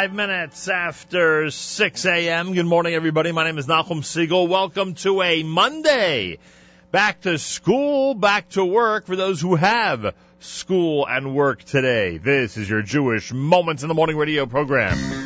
Five minutes after 6 a.m. Good morning, everybody. My name is Nachum Siegel. Welcome to a Monday. Back to school, back to work for those who have school and work today. This is your Jewish Moments in the Morning radio program.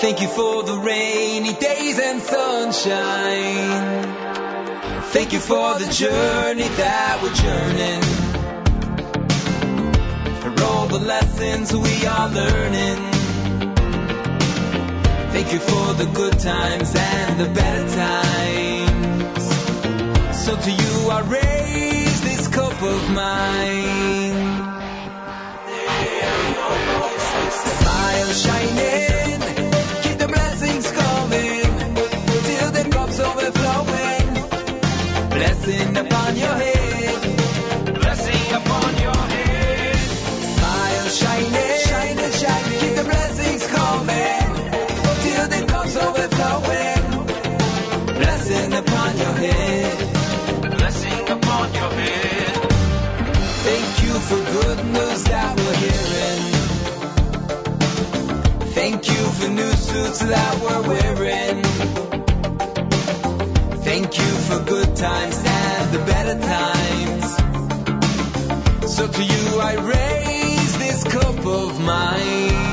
Thank you for the rainy days and sunshine. Thank you for the journey that we're journeying. For all the lessons we are learning. Thank you for the good times and the better times. So to you I raise this cup of mine. Smile shining. times and the better times. So to you I raise this cup of mine.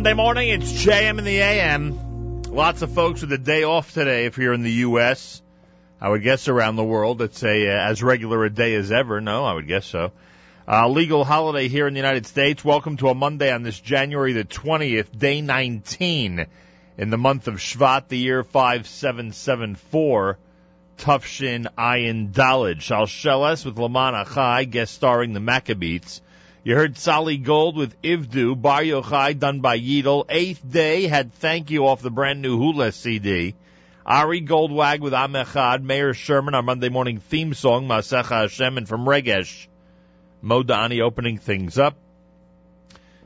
Monday morning, it's JM in the AM. Lots of folks with a day off today if you're in the U.S. I would guess around the world it's a uh, as regular a day as ever. No, I would guess so. Uh, legal holiday here in the United States. Welcome to a Monday on this January the 20th, day 19 in the month of Shvat, the year 5774. Tufshin Ayin Dalid. Shalsheles with Laman Achai, guest starring the Maccabees. You heard Sally Gold with Ivdu, Bar Yochai, done by Yidel. Eighth Day had Thank You off the brand new Hula CD. Ari Goldwag with Amechad, Mayor Sherman, our Monday morning theme song, Masecha Hashem, and from Regesh, Modani opening things up.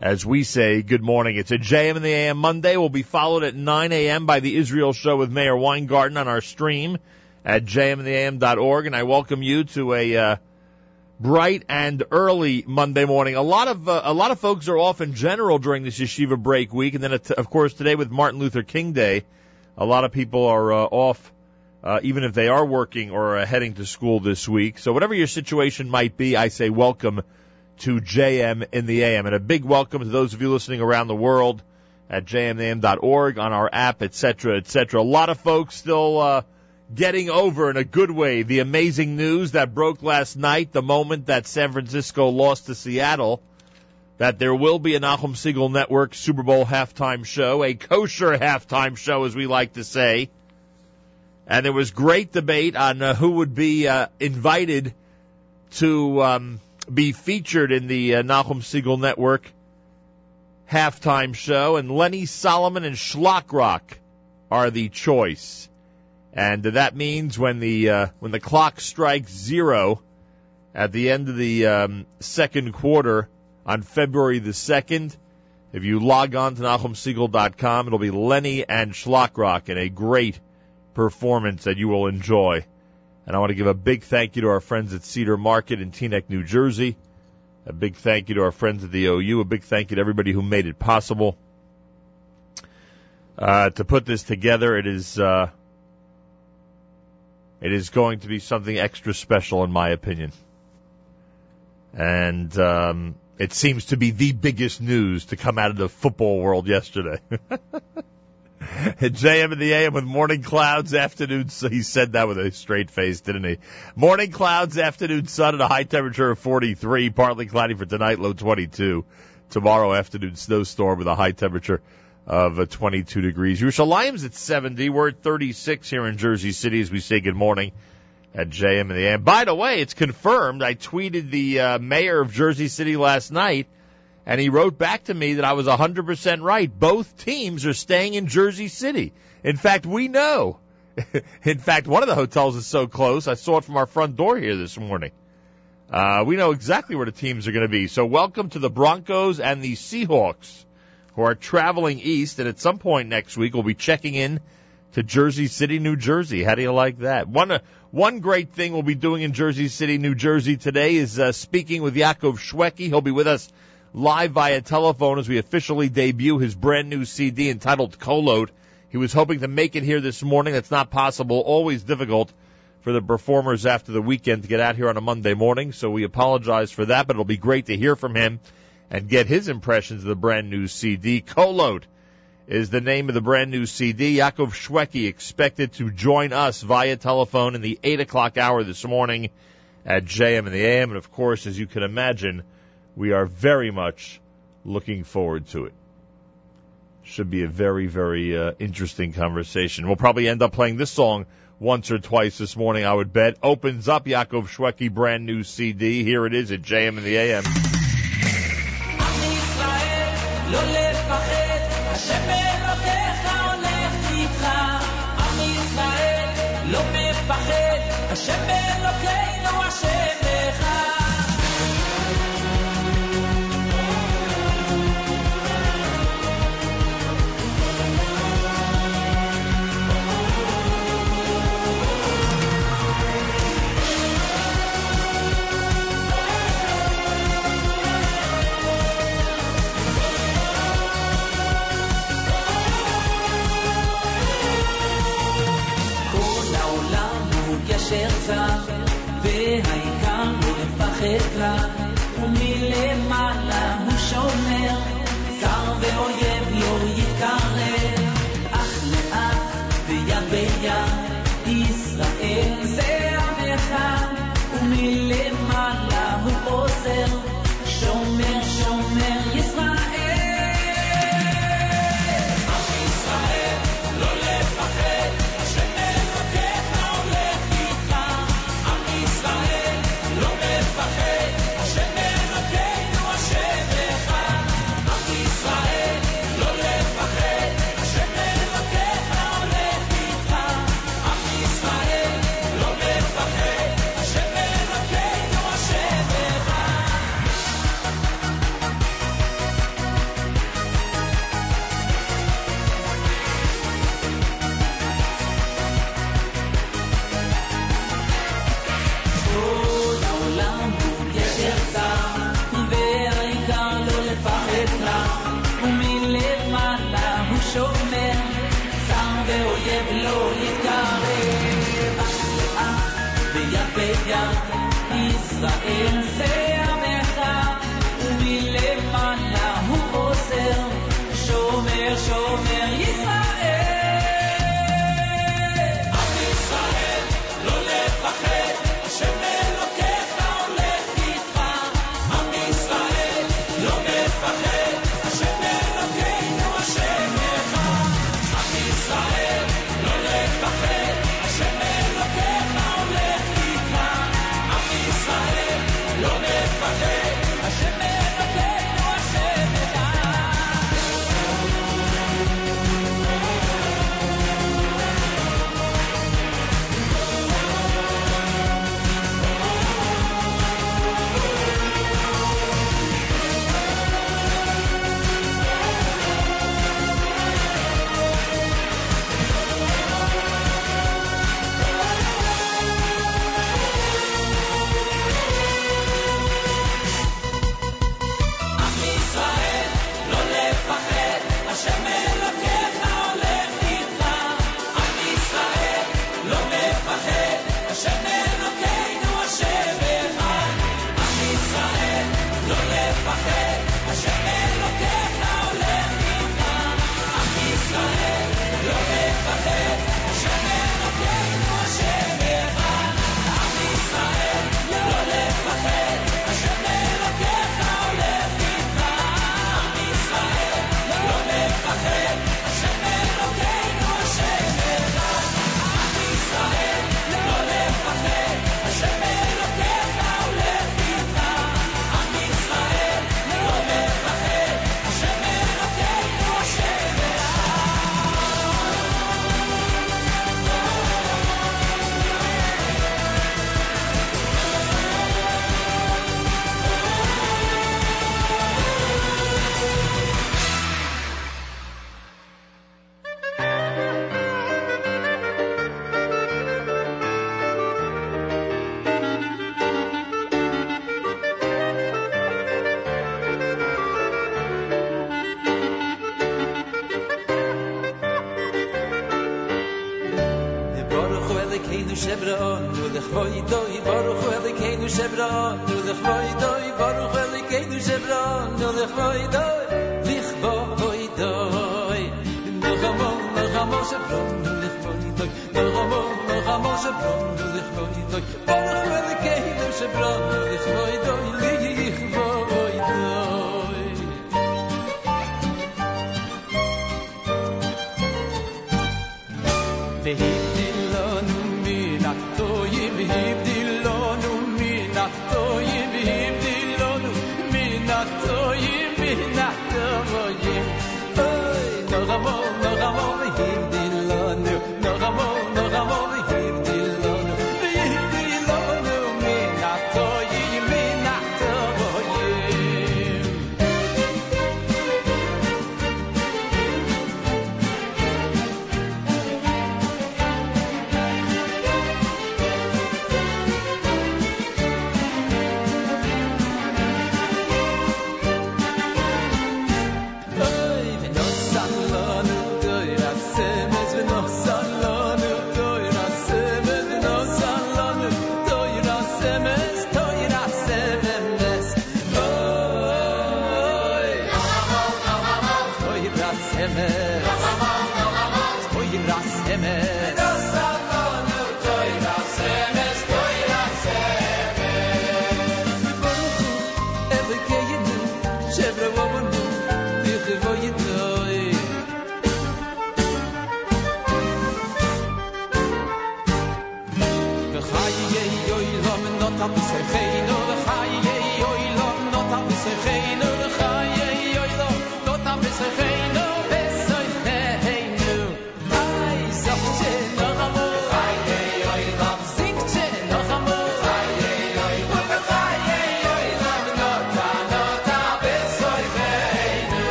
As we say, good morning. It's a JM in the AM Monday. We'll be followed at 9 a.m. by the Israel Show with Meir Weingarten on our stream at jmintheam.org. And I welcome you to a, uh, bright and early Monday morning. A lot of uh, a lot of folks are off in general during this yeshiva break week, and then uh, of course today with Martin Luther King Day, a lot of people are uh, off, uh, even if they are working or uh, heading to school this week. So whatever your situation might be, I say welcome to JM in the AM, and a big welcome to those of you listening around the world at jmam.org on our app, etc., etc. A lot of folks still. Getting over in a good way the amazing news that broke last night, the moment that San Francisco lost to Seattle, that there will be a Nachum Segal Network Super Bowl halftime show, a kosher halftime show, as we like to say. And there was great debate on uh, who would be uh, invited to um, be featured in the uh, Nachum Segal Network halftime show, and Lenny Solomon and Shlock Rock are the choice. And that means when the uh, when the clock strikes zero at the end of the um, second quarter on February the second, if you log on to NachumSegal.com, it'll be Lenny and Shlock Rock in a great performance that you will enjoy. And I want to give a big thank you to our friends at Cedar Market in Teaneck, New Jersey. A big thank you to our friends at the OU. A big thank you to everybody who made it possible. Uh, to put this together, it is, uh, it is going to be something extra special in my opinion. And, um, it seems to be the biggest news to come out of the football world yesterday. JM in the AM with morning clouds, afternoon. So he said that with a straight face, didn't he? Morning clouds, afternoon sun, and a high temperature of 43. Partly cloudy for tonight, low 22. Tomorrow afternoon snowstorm with a high temperature of uh, 22 degrees. Yerushalayim's at 70. We're at 36 here in Jersey City as we say good morning at JM in the AM. By the way, it's confirmed. I tweeted the uh, mayor of Jersey City last night and he wrote back to me that I was 100% right. Both teams are staying in Jersey City. In fact, we know. in fact, one of the hotels is so close, I saw it from our front door here this morning. Uh, we know exactly where the teams are going to be. So welcome to the Broncos and the Seahawks who are traveling east and at some point next week will be checking in to Jersey City, New Jersey. How do you like that? One, uh, one great thing we'll be doing in Jersey City, New Jersey today is uh, speaking with Yaakov Shwekey. He'll be with us live via telephone as we officially debut his brand new CD entitled Kolot. He was hoping to make it here this morning. That's not possible. Always difficult for the performers after the weekend to get out here on a Monday morning. So we apologize for that, but it'll be great to hear from him and get his impressions of the brand new CD. Kolot is the name of the brand new CD. Yaakov Shwekey expected to join us via telephone in the 8 o'clock hour this morning at JM and the AM. And of course, as you can imagine, we are very much looking forward to it. Should be a very, very uh, interesting conversation. We'll probably end up playing this song once or twice this morning, I would bet. Opens up Yaakov Shwekey brand new CD. Here it is at JM in the AM. letras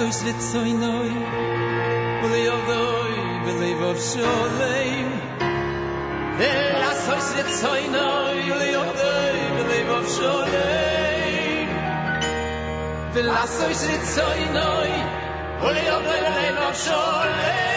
so is soy so noy ul yo doy believe of sholem el so is soy so noy ul yo doy believe of sholem vel so is soy so noy ul yo doy believe of sholem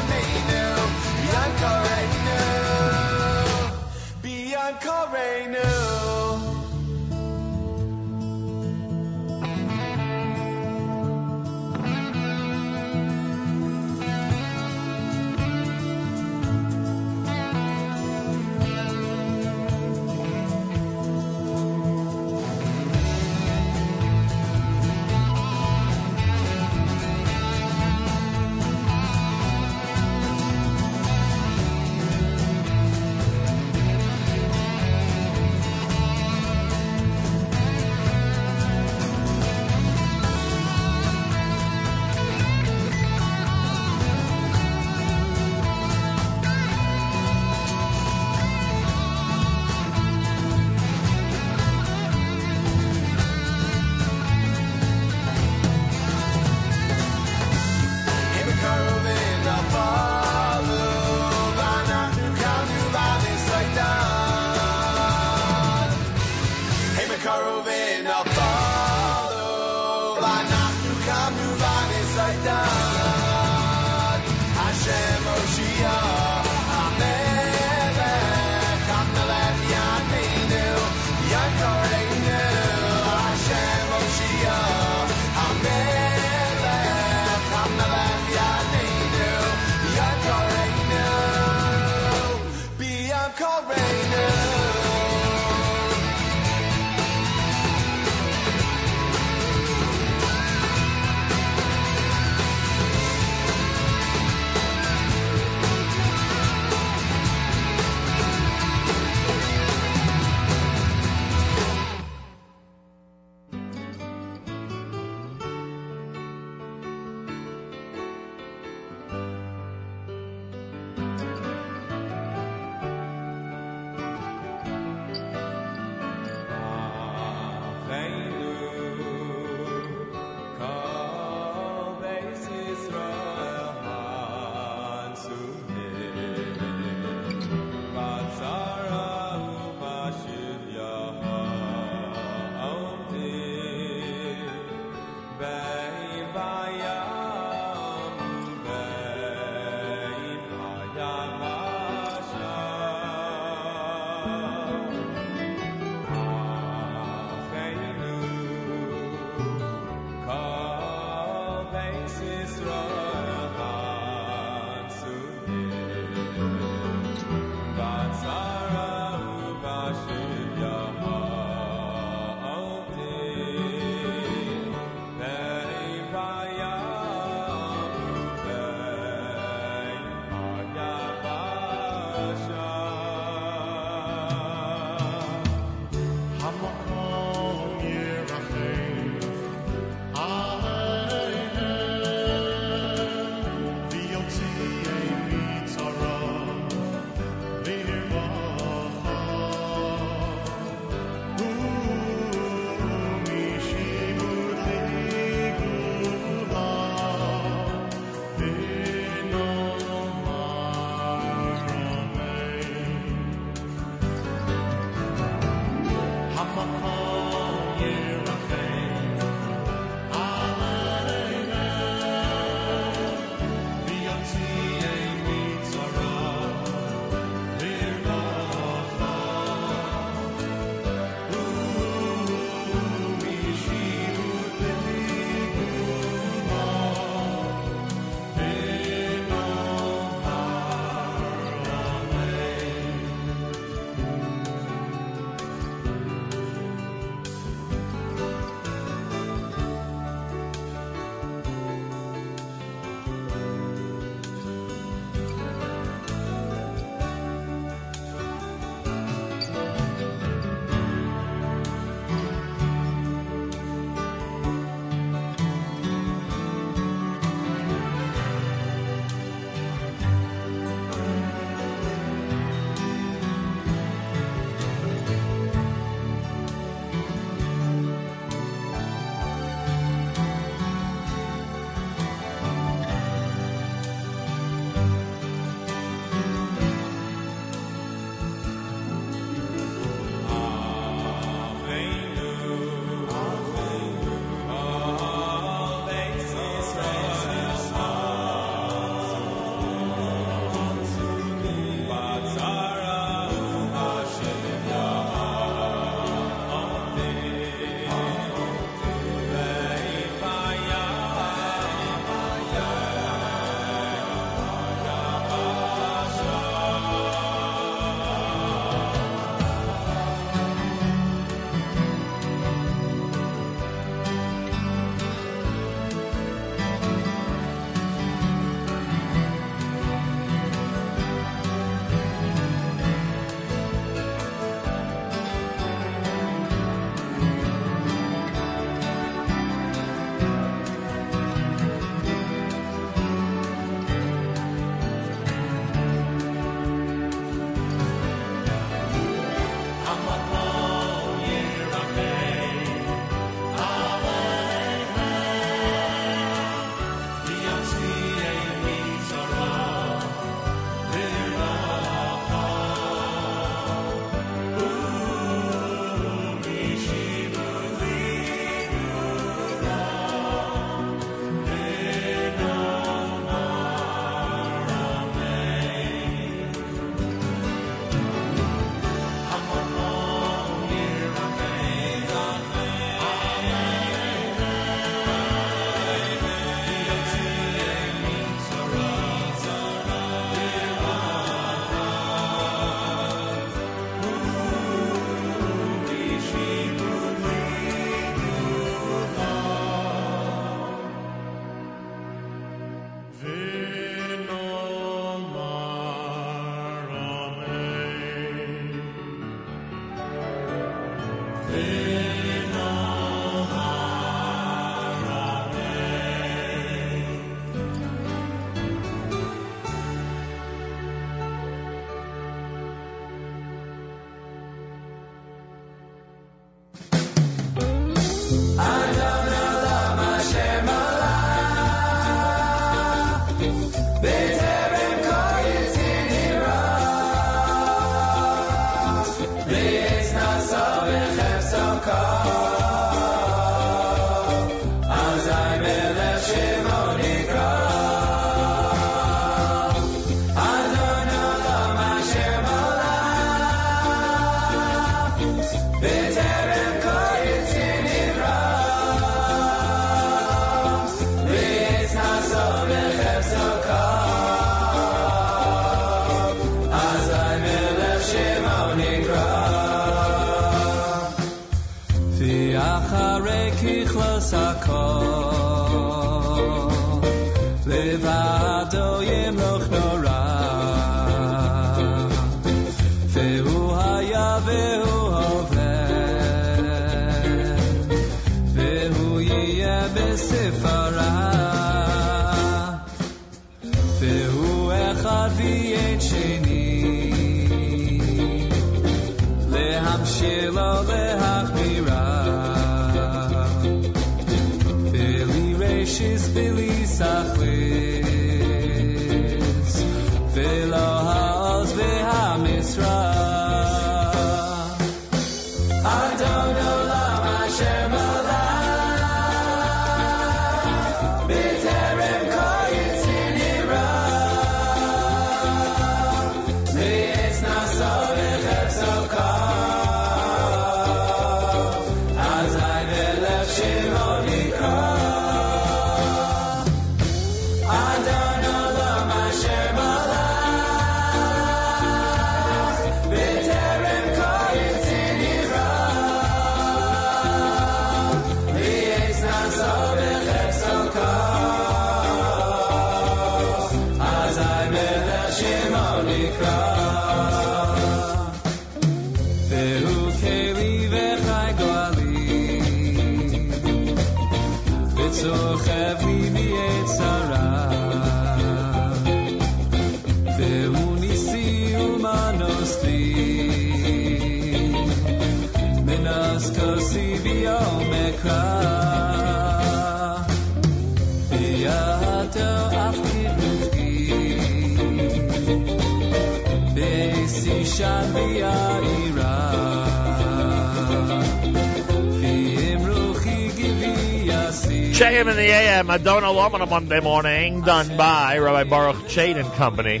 in the AM, Adona on a Monday morning, done by Rabbi Baruch Chait and Company.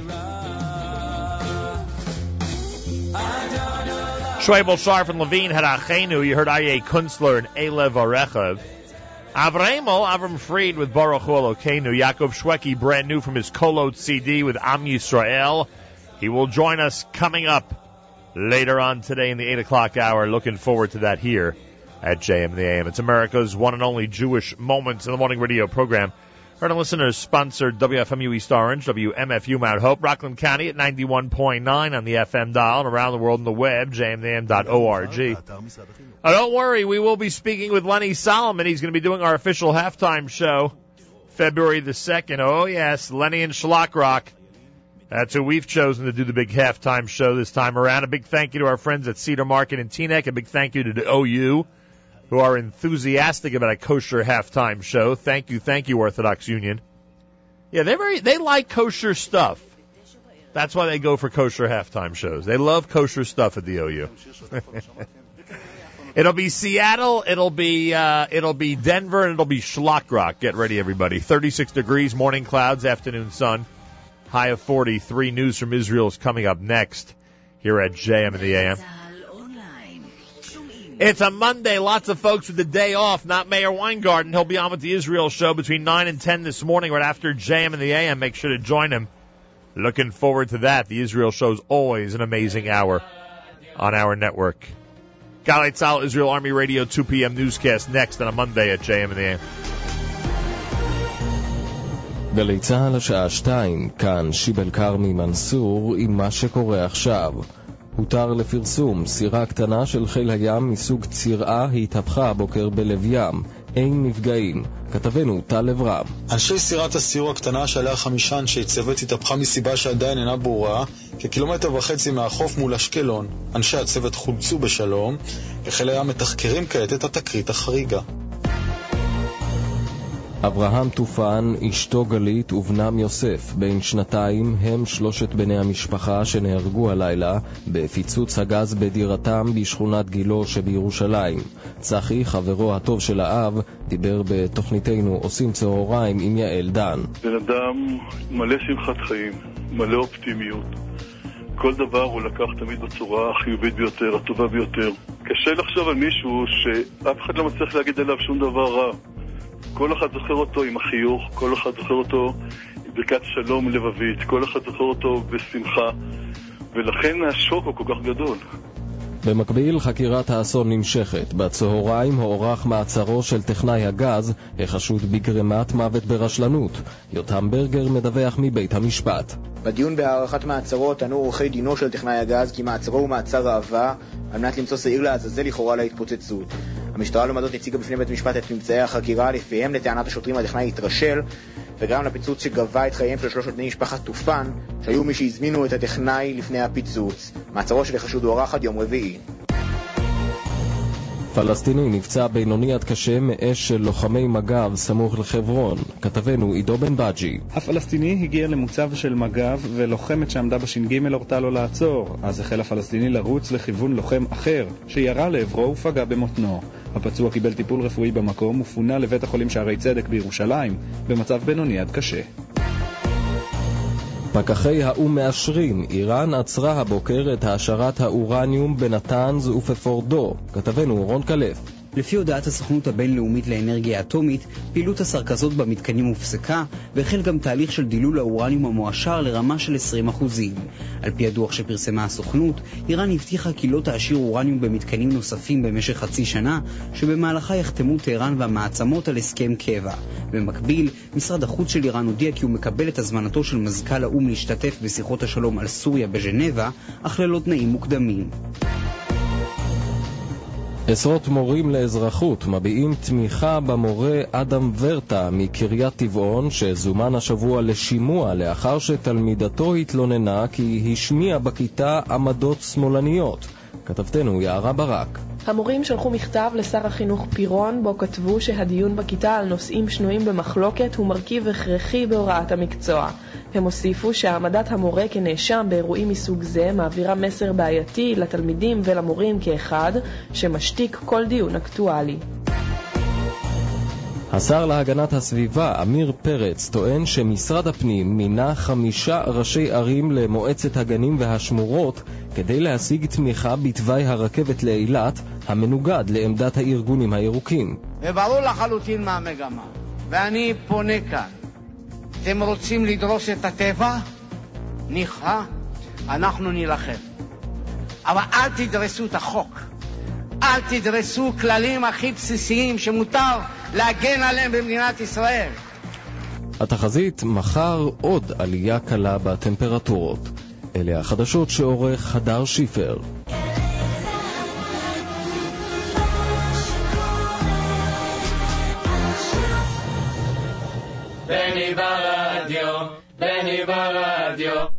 Schwabel Sharf and Levine had Achenu. You heard Aye Kunstler and Elev Arechev. Avremel, Avram Fried with Baruch Hu Elokeinu. Yaakov Shwekey, brand new from his Kolot CD with Am Yisrael. He will join us coming up later on today in the 8 o'clock hour. Looking forward to that here at JM the AM. It's America's one and only Jewish Moments in the Morning radio program. Heard and listeners sponsored WFMU East Orange, WMFU Mount Hope, Rockland County at 91.9 on the FM dial and around the world on the web, jmnam.org. Oh, don't worry, we will be speaking with Lenny Solomon. He's going to be doing our official halftime show February the 2nd. Oh, yes, Lenny and Shlock Rock. That's who we've chosen to do the big halftime show this time around. A big thank you to our friends at Cedar Market and Teaneck. A big thank you to the OU who are enthusiastic about a kosher halftime show. Thank you, thank you, Orthodox Union. Yeah, they very they like kosher stuff. That's why they go for kosher halftime shows. They love kosher stuff at the OU. it'll be Seattle, it'll be uh, it'll be Denver, and it'll be Shlock Rock. Get ready, everybody. 36 degrees, morning clouds, afternoon sun, high of 43. News from Israel is coming up next here at JM in the AM. It's a Monday. Lots of folks with the day off, not Meir Weingarten. He'll be on with the Israel show between 9 and 10 this morning, right after JM and the AM. Make sure to join him. Looking forward to that. The Israel show is always an amazing hour on our network. Galay Tzal, Israel Army Radio, 2 p.m. newscast next on a Monday at JM and the AM. גלי צה"ל השעה 2, כאן שיבל כרמי מנסור עם מה שקורה עכשיו. הותר לפרסום, סירה קטנה של חיל הים מסוג צירעה התהפכה הבוקר בלב ים. אין נפגעים. כתבנו טל אברהם. אנשי סירת הסיור הקטנה שעליה חמישה אנשי צוות התהפכה מסיבה שעדיין אינה ברורה, כקילומטר וחצי מהחוף מול אשקלון. אנשי הצוות חולצו בשלום, וחיל הים מתחקרים כעת את התקרית החריגה. אברהם טופן, אשתו גלית ובנם יוסף, בן שנתיים, הם שלושת בני המשפחה שנהרגו הלילה בפיצוץ הגז בדירתם בשכונת גילו שבירושלים. צחי, חברו הטוב של האב, דיבר בתוכניתנו עושים צהריים עם יעל דן. בן אדם מלא שמחת חיים, מלא אופטימיות. כל דבר הוא לקח תמיד בצורה החיובית ביותר, הטובה ביותר. קשה לחשוב על מישהו שאף אחד לא מצליח להגיד עליו שום דבר רע. כל אחד זוכר אותו עם החיוך, כל אחד זוכר אותו עם ברכת שלום לבבית, כל אחד זוכר אותו בשמחה, ולכן השוק הוא כל כך גדול. במקביל, חקירת האסון נמשכת. בצהריים הוארך מעצרו של טכנאי הגז, החשוד בגרימת מוות ברשלנות. יותם ברגר מדווח מבית המשפט. בדיון בהארכת מעצרו טענו עורכי דינו של טכנאי הגז כי מעצרו הוא מעצר ראווה על מנת למצוא שעיר לעזאזל לכאורה להתפוצצות. המשטרה לעומת זאת הציגה בפני בית המשפט את ממצאי החקירה, לפיהם לטענת השוטרים הטכנאי התרשל וגרם לפיצוץ שגבה את חייהם של שלושת בני משפחת טופן, שהיו מי שהזמינו את הטכנאי לפני הפיצוץ. מעצרו של החשוד הוארך עד יום רביעי. פלסטיני נפצע בינוני עד קשה מאש של לוחמי מג"ב סמוך לחברון. כתבנו עידו בן בג'י. הפלסטיני הגיע למוצב של מג"ב ולוחמת שעמדה בש"ג הורתה לו לעצור. אז החל הפלסטיני לרוץ לכיוון לוחם אחר, שירה לעברו ופגע במותנו. הפצוע קיבל טיפול רפואי במקום ופונה לבית החולים שערי צדק בירושלים, במצב בינוני עד קשה. פקחי האו"ם מאשרים, איראן עצרה הבוקר את העשרת האורניום בנתנז ובפורדו. כתבנו רון כלף. לפי הודעת הסוכנות הבינלאומית לאנרגיה אטומית, פעילות הסרקזות במתקנים הופסקה, והחל גם תהליך של דילול האורניום המועשר לרמה של 20%. על פי הדוח שפרסמה הסוכנות, איראן הבטיחה כי לא תעשיר אורניום במתקנים נוספים במשך חצי שנה, שבמהלכה יחתמו טהרן והמעצמות על הסכם קבע. במקביל, משרד החוץ של איראן הודיע כי הוא מקבל את הזמנתו של מזכ"ל האו"ם להשתתף בשיחות השלום על סוריה בז'נבה, אך ללא תנאים מוקדמים. עשרות מורים לאזרחות מביעים תמיכה במורה אדם ורטה מקריית טבעון שזומן השבוע לשימוע לאחר שתלמידתו התלוננה כי השמיע בכיתה עמדות שמאלניות. כתבתנו יערה ברק. המורים שלחו מכתב לשר החינוך פירון, בו כתבו שהדיון בכיתה על נושאים שנויים במחלוקת הוא מרכיב הכרחי בהוראת המקצוע. הם הוסיפו שהעמדת המורה כנאשם באירועים מסוג זה מעבירה מסר בעייתי לתלמידים ולמורים כאחד, שמשתיק כל דיון אקטואלי. השר להגנת הסביבה, עמיר פרץ, טוען שמשרד הפנים מינה חמישה ראשי ערים למועצת הגנים והשמורות כדי להשיג תמיכה בתוואי הרכבת לאילת, המנוגד לעמדת הארגונים הירוקים. וברור לחלוטין מה המגמה. ואני פונה כאן. אתם רוצים לדרוס את הטבע? ניחא, אנחנו נילחם. אבל אל תדרסו את החוק. אל תדרסו כללים הכי בסיסיים שמותר להגן עליהם במדינת ישראל. התחזית מחר עוד עלייה קלה בטמפרטורות. אלה החדשות שעורך הדר שיפר. בני ברדיו, בני ברדיו.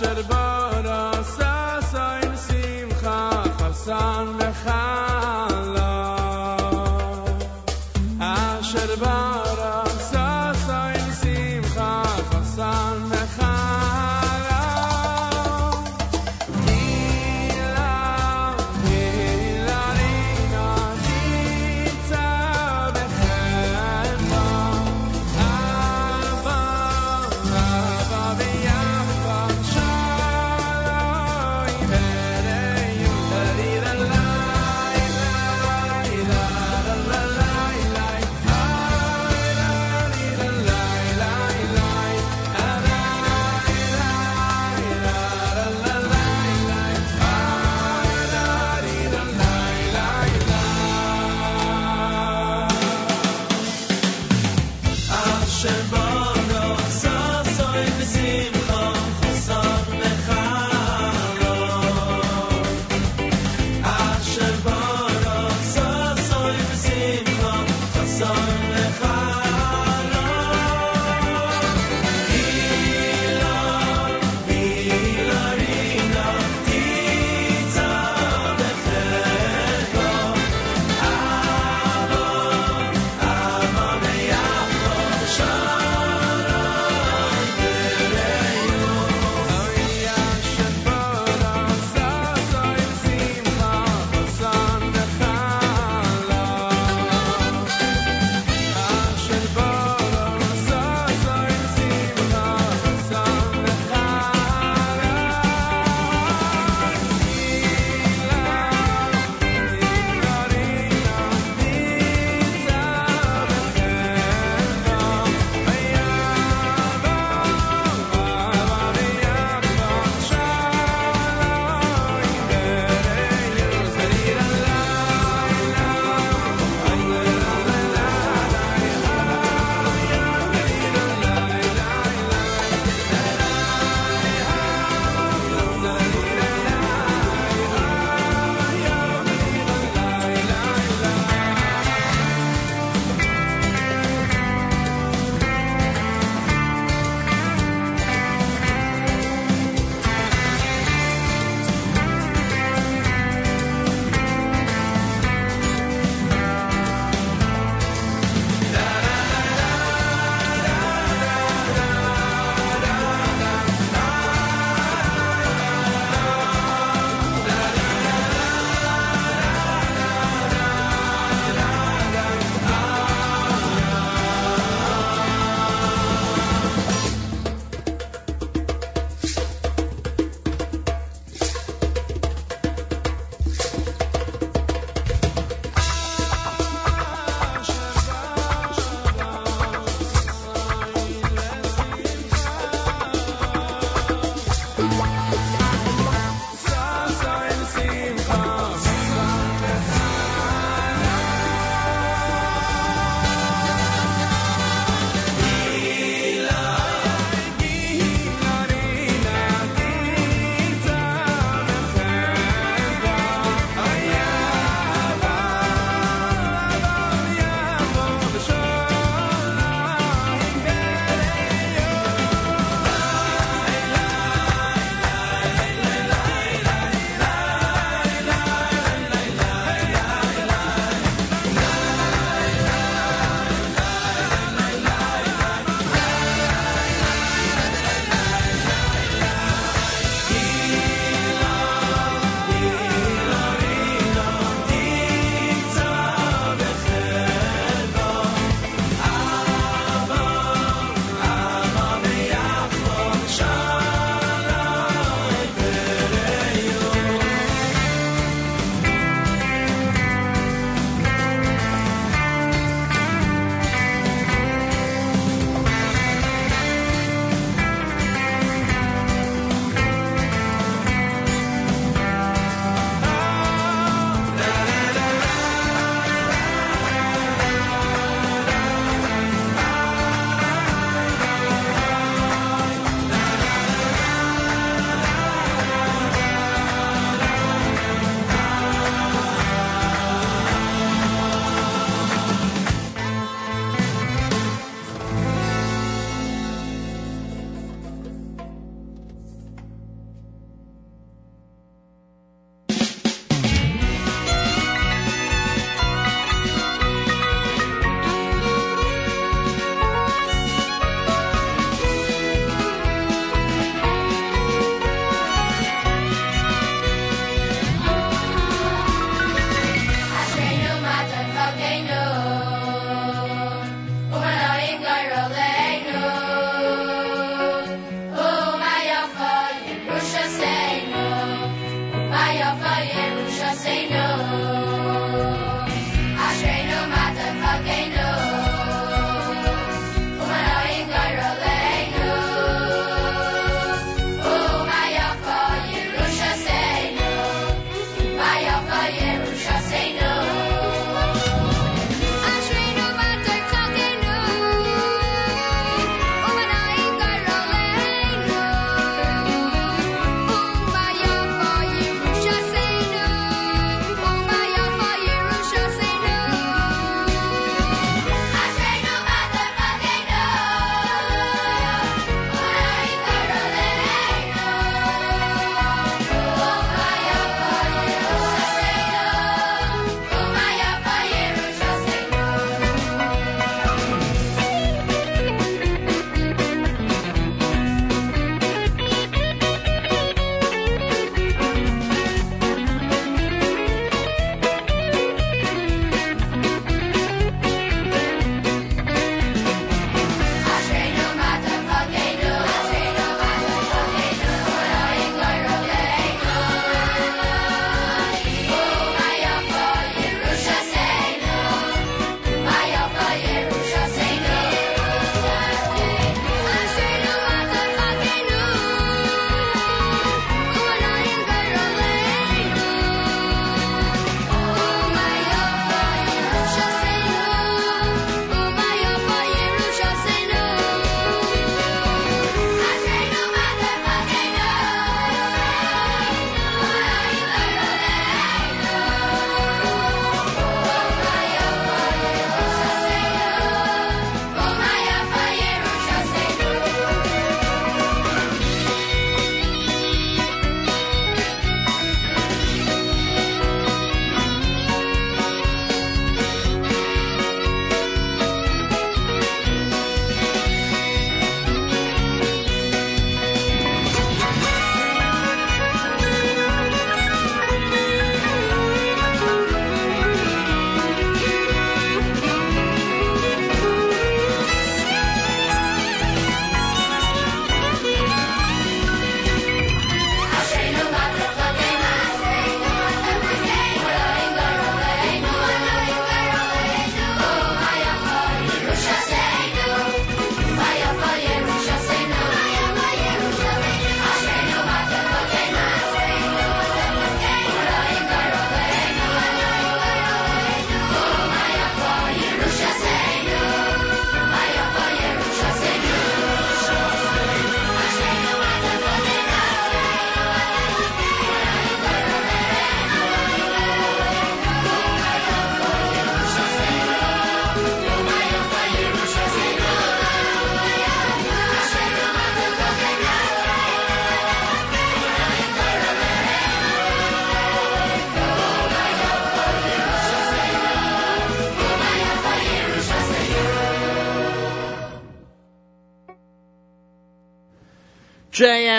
شربت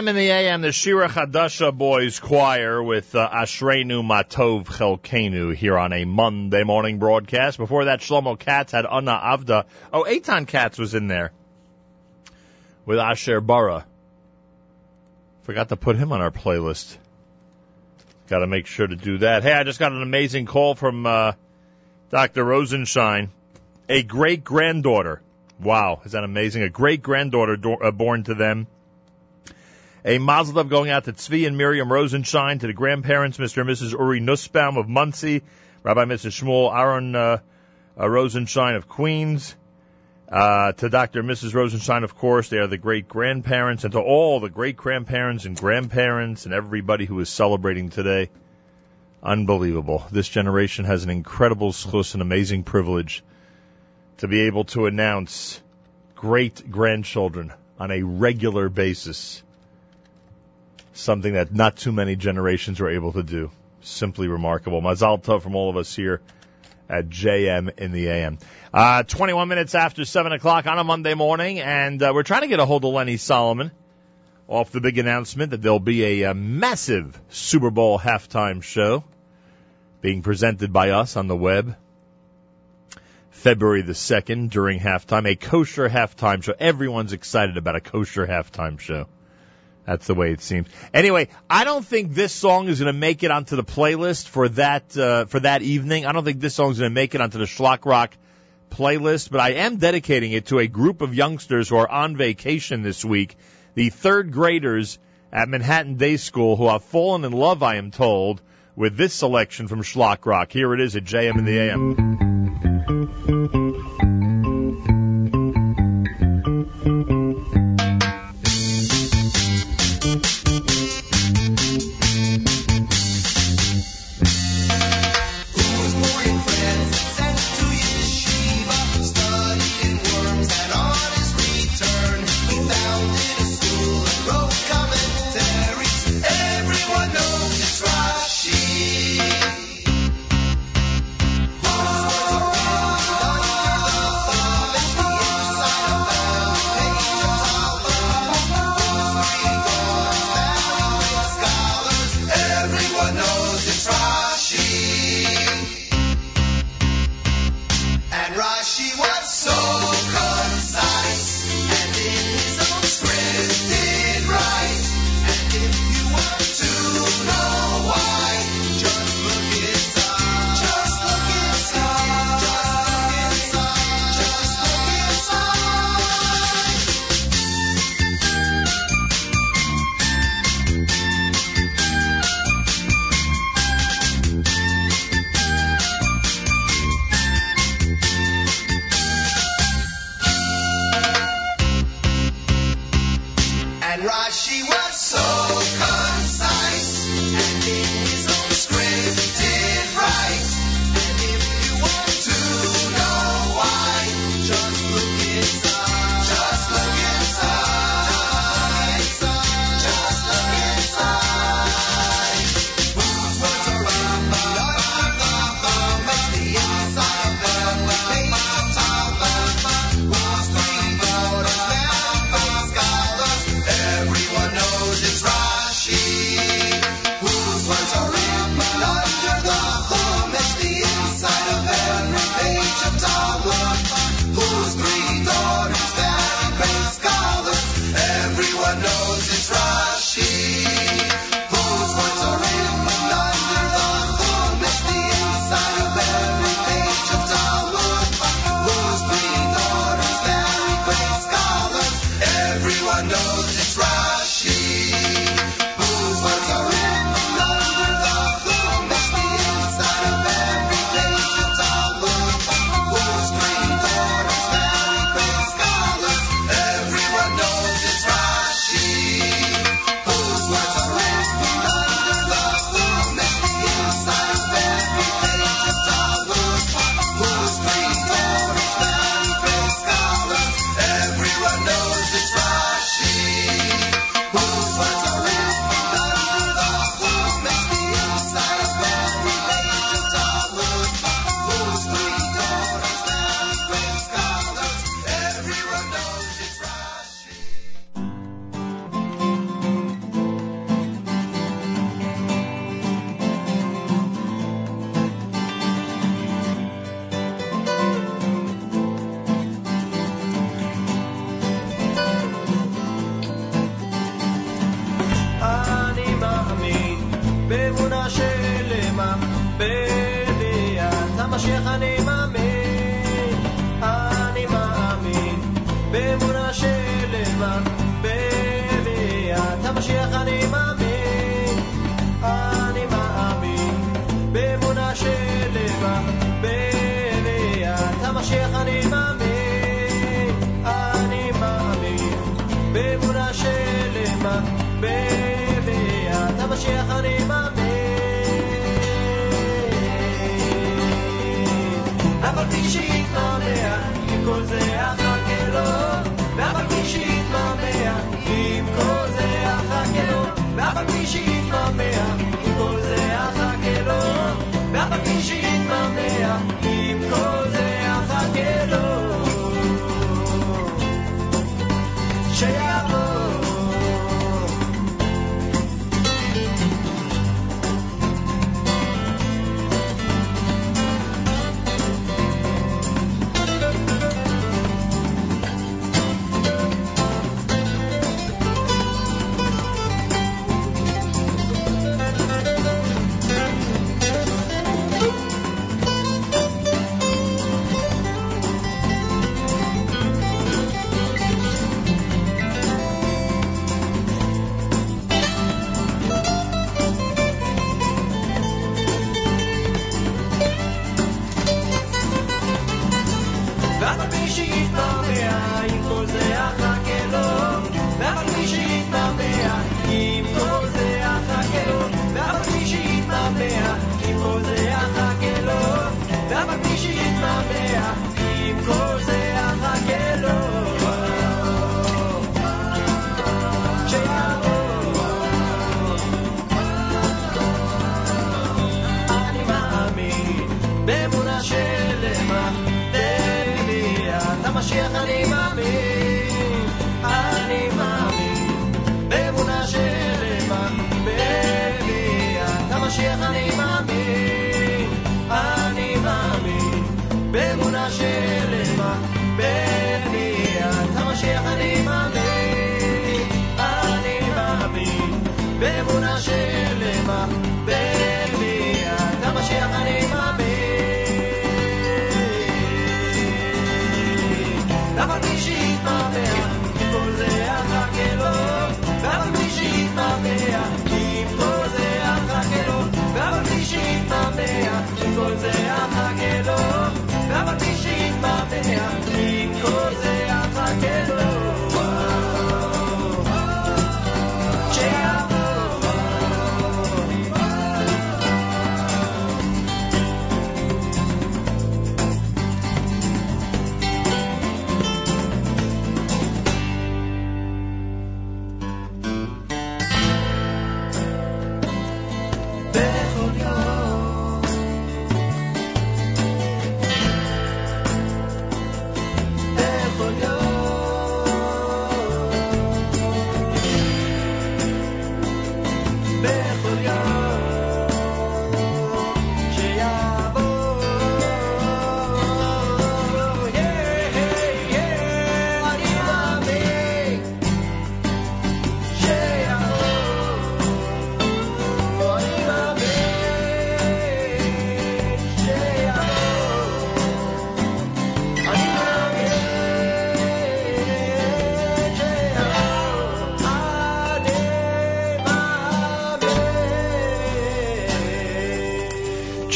In the AM, the Shira Chadasha Boys Choir with uh, Ashreinu Matov Chelkenu here on a Monday morning broadcast. Before that, Shlomo Katz had Anna Avda. Oh, Eitan Katz was in there with Asher Bara. Forgot to put him on our playlist. Got to make sure to do that. Hey, I just got an amazing call from uh, Dr. Rosenshine, a great granddaughter. Wow, is that amazing? A great granddaughter do- uh, born to them. A mazel tov going out to Tzvi and Miriam Rosenshine, to the grandparents, Mr. and Mrs. Uri Nussbaum of Monsey, Rabbi Mrs. Shmuel Aaron uh, uh, Rosenshine of Queens, uh, to Dr. and Mrs. Rosenshine, of course, they are the great grandparents, and to all the great grandparents and grandparents and everybody who is celebrating today. Unbelievable. This generation has an incredible schus, an amazing privilege to be able to announce great grandchildren on a regular basis. Something that not too many generations were able to do. Simply remarkable. Mazal tov from all of us here at JM in the AM. Uh, 21 minutes after 7 o'clock on a Monday morning, and uh, we're trying to get a hold of Lenny Solomon off the big announcement that there'll be a, a massive Super Bowl halftime show being presented by us on the web. February the 2nd during halftime, a kosher halftime show. Everyone's excited about a kosher halftime show. That's the way it seems. Anyway, I don't think this song is going to make it onto the playlist for that uh, for that evening. I don't think this song is going to make it onto the Shlock Rock playlist, but I am dedicating it to a group of youngsters who are on vacation this week, the third graders at Manhattan Day School who have fallen in love, I am told, with this selection from Shlock Rock. Here it is at JM in the AM.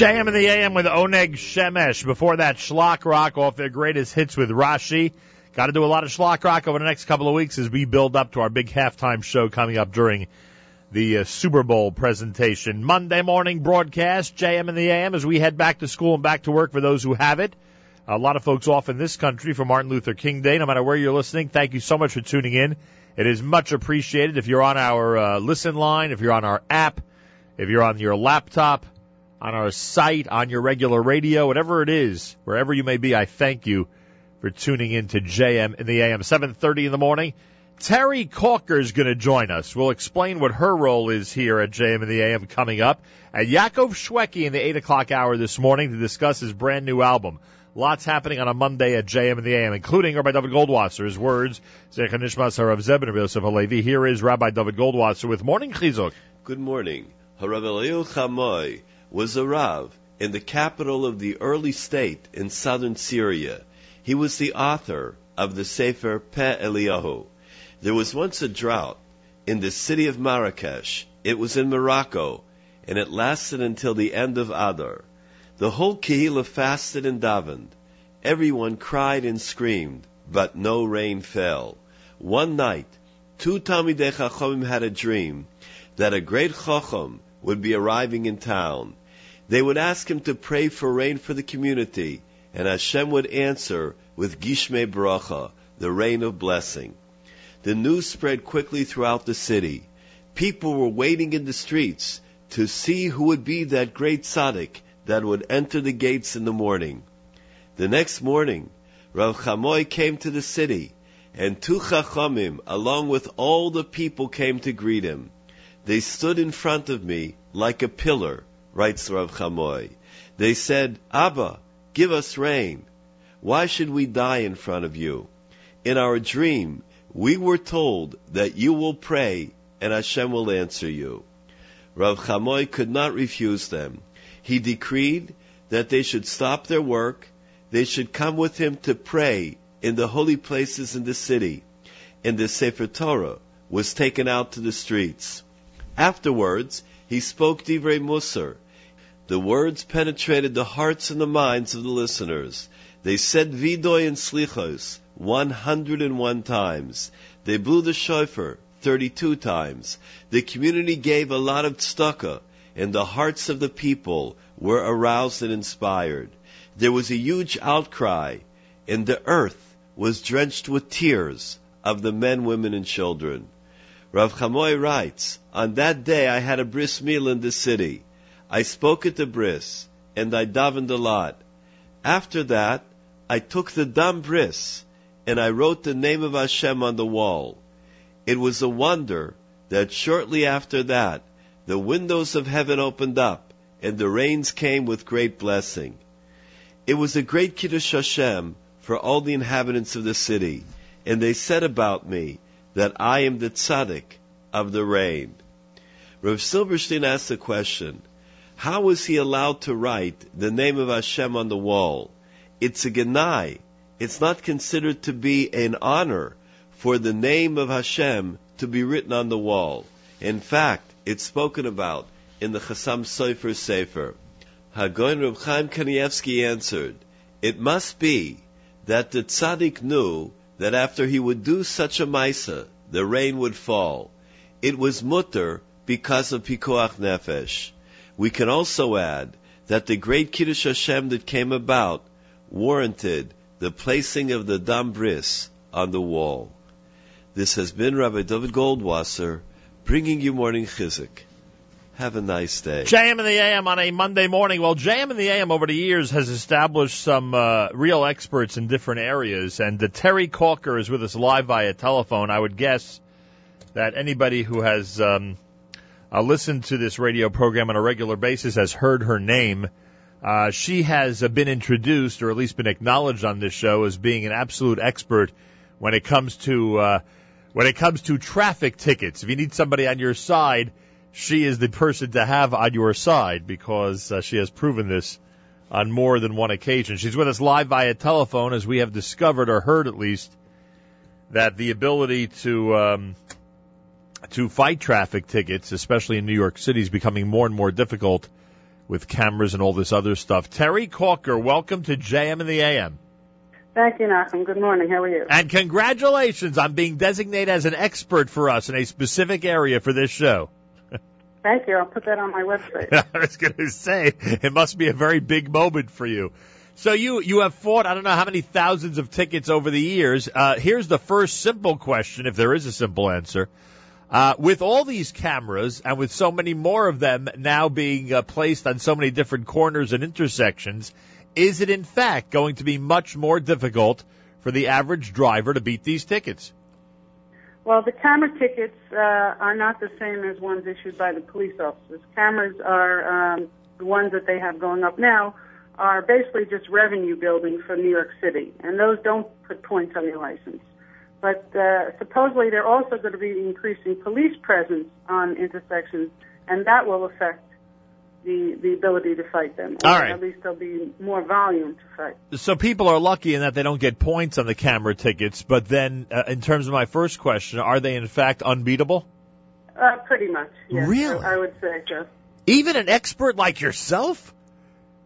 JM in the AM with Oneg Shemesh. Before that, Shlock Rock off their greatest hits with Rashi. Got to do a lot of Shlock Rock over the next couple of weeks as we build up to our big halftime show coming up during the uh, Super Bowl presentation. Monday morning broadcast, JM in the AM, as we head back to school and back to work for those who have it. A lot of folks off in this country for Martin Luther King Day. No matter where you're listening, thank you so much for tuning in. It is much appreciated. If you're on our uh, listen line, if you're on our app, if you're on your laptop, on our site, on your regular radio, whatever it is, wherever you may be, I thank you for tuning in to JM in the AM. 7.30 in the morning. Terri Kalker is going to join us. We'll explain what her role is here at JM in the AM coming up. And Yaakov Shwekey in the 8 o'clock hour this morning to discuss his brand new album. Lots happening on a Monday at JM in the AM, including Rabbi Dovid Goldwasser. His words, Zecher Harav Zebin Yosef Halevi. Here is Rabbi Dovid Goldwasser with Morning Chizuk. Good morning. Harav Eliel was a Rav in the capital of the early state in southern Syria. He was the author of the Sefer Peh Eliyahu. There was once a drought in the city of Marrakesh. It was in Morocco, and it lasted until the end of Adar. The whole Kehillah fasted and davened. Everyone cried and screamed, but no rain fell. One night, two Talmidei Chachamim had a dream that a great Chacham would be arriving in town. They would ask him to pray for rain for the community, and Hashem would answer with Gishme Bracha, the rain of blessing. The news spread quickly throughout the city. People were waiting in the streets to see who would be that great tzaddik that would enter the gates in the morning. The next morning, Rav Chamoy came to the city, and two Chachamim, along with all the people, came to greet him. They stood in front of me like a pillar, writes Rav Chamoy. They said, Abba, give us rain. Why should we die in front of you? In our dream, we were told that you will pray and Hashem will answer you. Rav Chamoy could not refuse them. He decreed that they should stop their work, they should come with him to pray in the holy places in the city, and the Sefer Torah was taken out to the streets. Afterwards, he spoke Divrei Musar. The words penetrated the hearts and the minds of the listeners. They said Vidoy and Slichos 101 times. They blew the shofar 32 times. The community gave a lot of tzedakah, and the hearts of the people were aroused and inspired. There was a huge outcry, and the earth was drenched with tears of the men, women, and children. Rav Chamoy writes, On that day I had a bris meal in the city. I spoke at the bris, and I davened a lot. After that, I took the dam bris, and I wrote the name of Hashem on the wall. It was a wonder that shortly after that, the windows of heaven opened up, and the rains came with great blessing. It was a great Kiddush Hashem for all the inhabitants of the city, and they said about me that I am the tzaddik of the rain. Rav Zilberstein asked the question, how was he allowed to write the name of Hashem on the wall? It's a genai. It's not considered to be an honor for the name of Hashem to be written on the wall. In fact, it's spoken about in the Chassam Sofer Sefer. Hagoin Reb Chaim Kanievsky answered, It must be that the tzaddik knew that after he would do such a maisa, the rain would fall. It was mutter because of pikuach nefesh. We can also add that the great Kiddush Hashem that came about warranted the placing of the dam bris on the wall. This has been Rabbi Dovid Goldwasser bringing you morning chizuk. Have a nice day. JM in the AM on a Monday morning. Well, JM in the AM over the years has established some uh, real experts in different areas, and uh, Terri Kalker is with us live via telephone. I would guess that anybody who has um, uh, listened to this radio program on a regular basis has heard her name. Uh, she has uh, been introduced, or at least been acknowledged on this show, as being an absolute expert when it comes to uh, when it comes to traffic tickets. If you need somebody on your side she is the person to have on your side because uh, she has proven this on more than one occasion. She's with us live via telephone as we have discovered or heard at least that the ability to um, to fight traffic tickets, especially in New York City, is becoming more and more difficult with cameras and all this other stuff. Terri Kalker, welcome to JM and the AM. Thank you, Nachum. Good morning. How are you? And congratulations on being designated as an expert for us in a specific area for this show. Thank you. I'll put that on my website. I was going to say it must be a very big moment for you. So you you have fought I don't know how many thousands of tickets over the years. Uh, here's the first simple question, if there is a simple answer. Uh, with all these cameras and with so many more of them now being uh, placed on so many different corners and intersections, is it in fact going to be much more difficult for the average driver to beat these tickets? Well, the camera tickets uh, are not the same as ones issued by the police officers. Cameras are um, the ones that they have going up now are basically just revenue building for New York City, and those don't put points on your license. But uh, supposedly they're also going to be increasing police presence on intersections, and that will affect the the ability to fight them. Or All right. At least there'll be more volume to fight. So people are lucky in that they don't get points on the camera tickets, but then uh, in terms of my first question, are they in fact unbeatable? Uh, pretty much. Yes, Really? I, I would say so. Even an expert like yourself?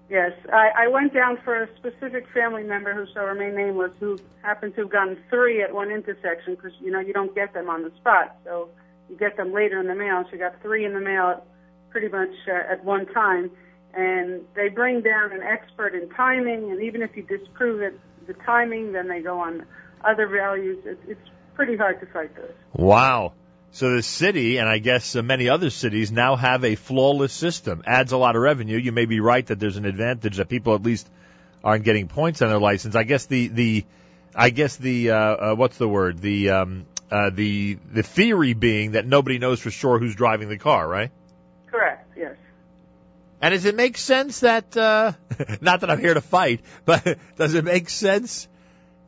Yes, I, I went down for a specific family member who shall remain nameless, who happened to have gotten three at one intersection because you know you don't get them on the spot, so you get them later in the mail. She got three in the mail, pretty much uh, at one time, and they bring down an expert in timing, and even if you disprove it, the timing, then they go on other values. It, it's pretty hard to fight this. Wow. So the city, and I guess uh, many other cities, now have a flawless system. Adds a lot of revenue. You may be right that there's an advantage that people at least aren't getting points on their license. I guess the the, I guess the uh, uh, what's the word? The um, uh, the the theory being that nobody knows for sure who's driving the car, right? And does it make sense that, uh, not that I'm here to fight, but does it make sense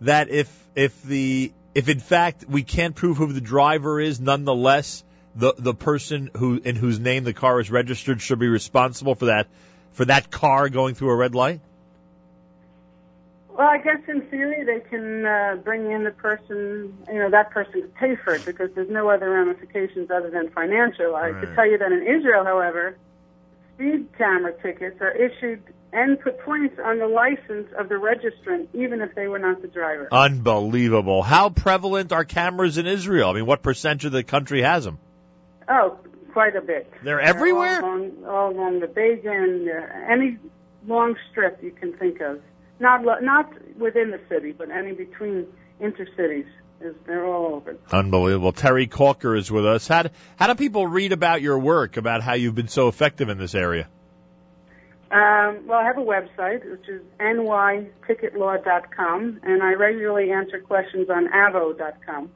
that if, if the, if in fact we can't prove who the driver is, nonetheless, the, the person who, in whose name the car is registered should be responsible for that, for that car going through a red light? Well, I guess in theory they can uh, bring in the person, you know, that person to pay for it because there's no other ramifications other than financial. I Right. could tell you that in Israel, however, speed camera tickets are issued and put points on the license of the registrant, even if they were not the driver. Unbelievable. How prevalent are cameras in Israel? I mean, what percentage of the country has them? Oh, quite a bit. They're everywhere? All along, all along the uh, any long strip you can think of. Not lo- not within the city, but any between intercities. Is they're all over. Unbelievable. Terri Kalker is with us. How do, how do people read about your work, about how you've been so effective in this area? Um, well, I have a website, which is nyticketlaw.com, and I regularly answer questions on avvo.com.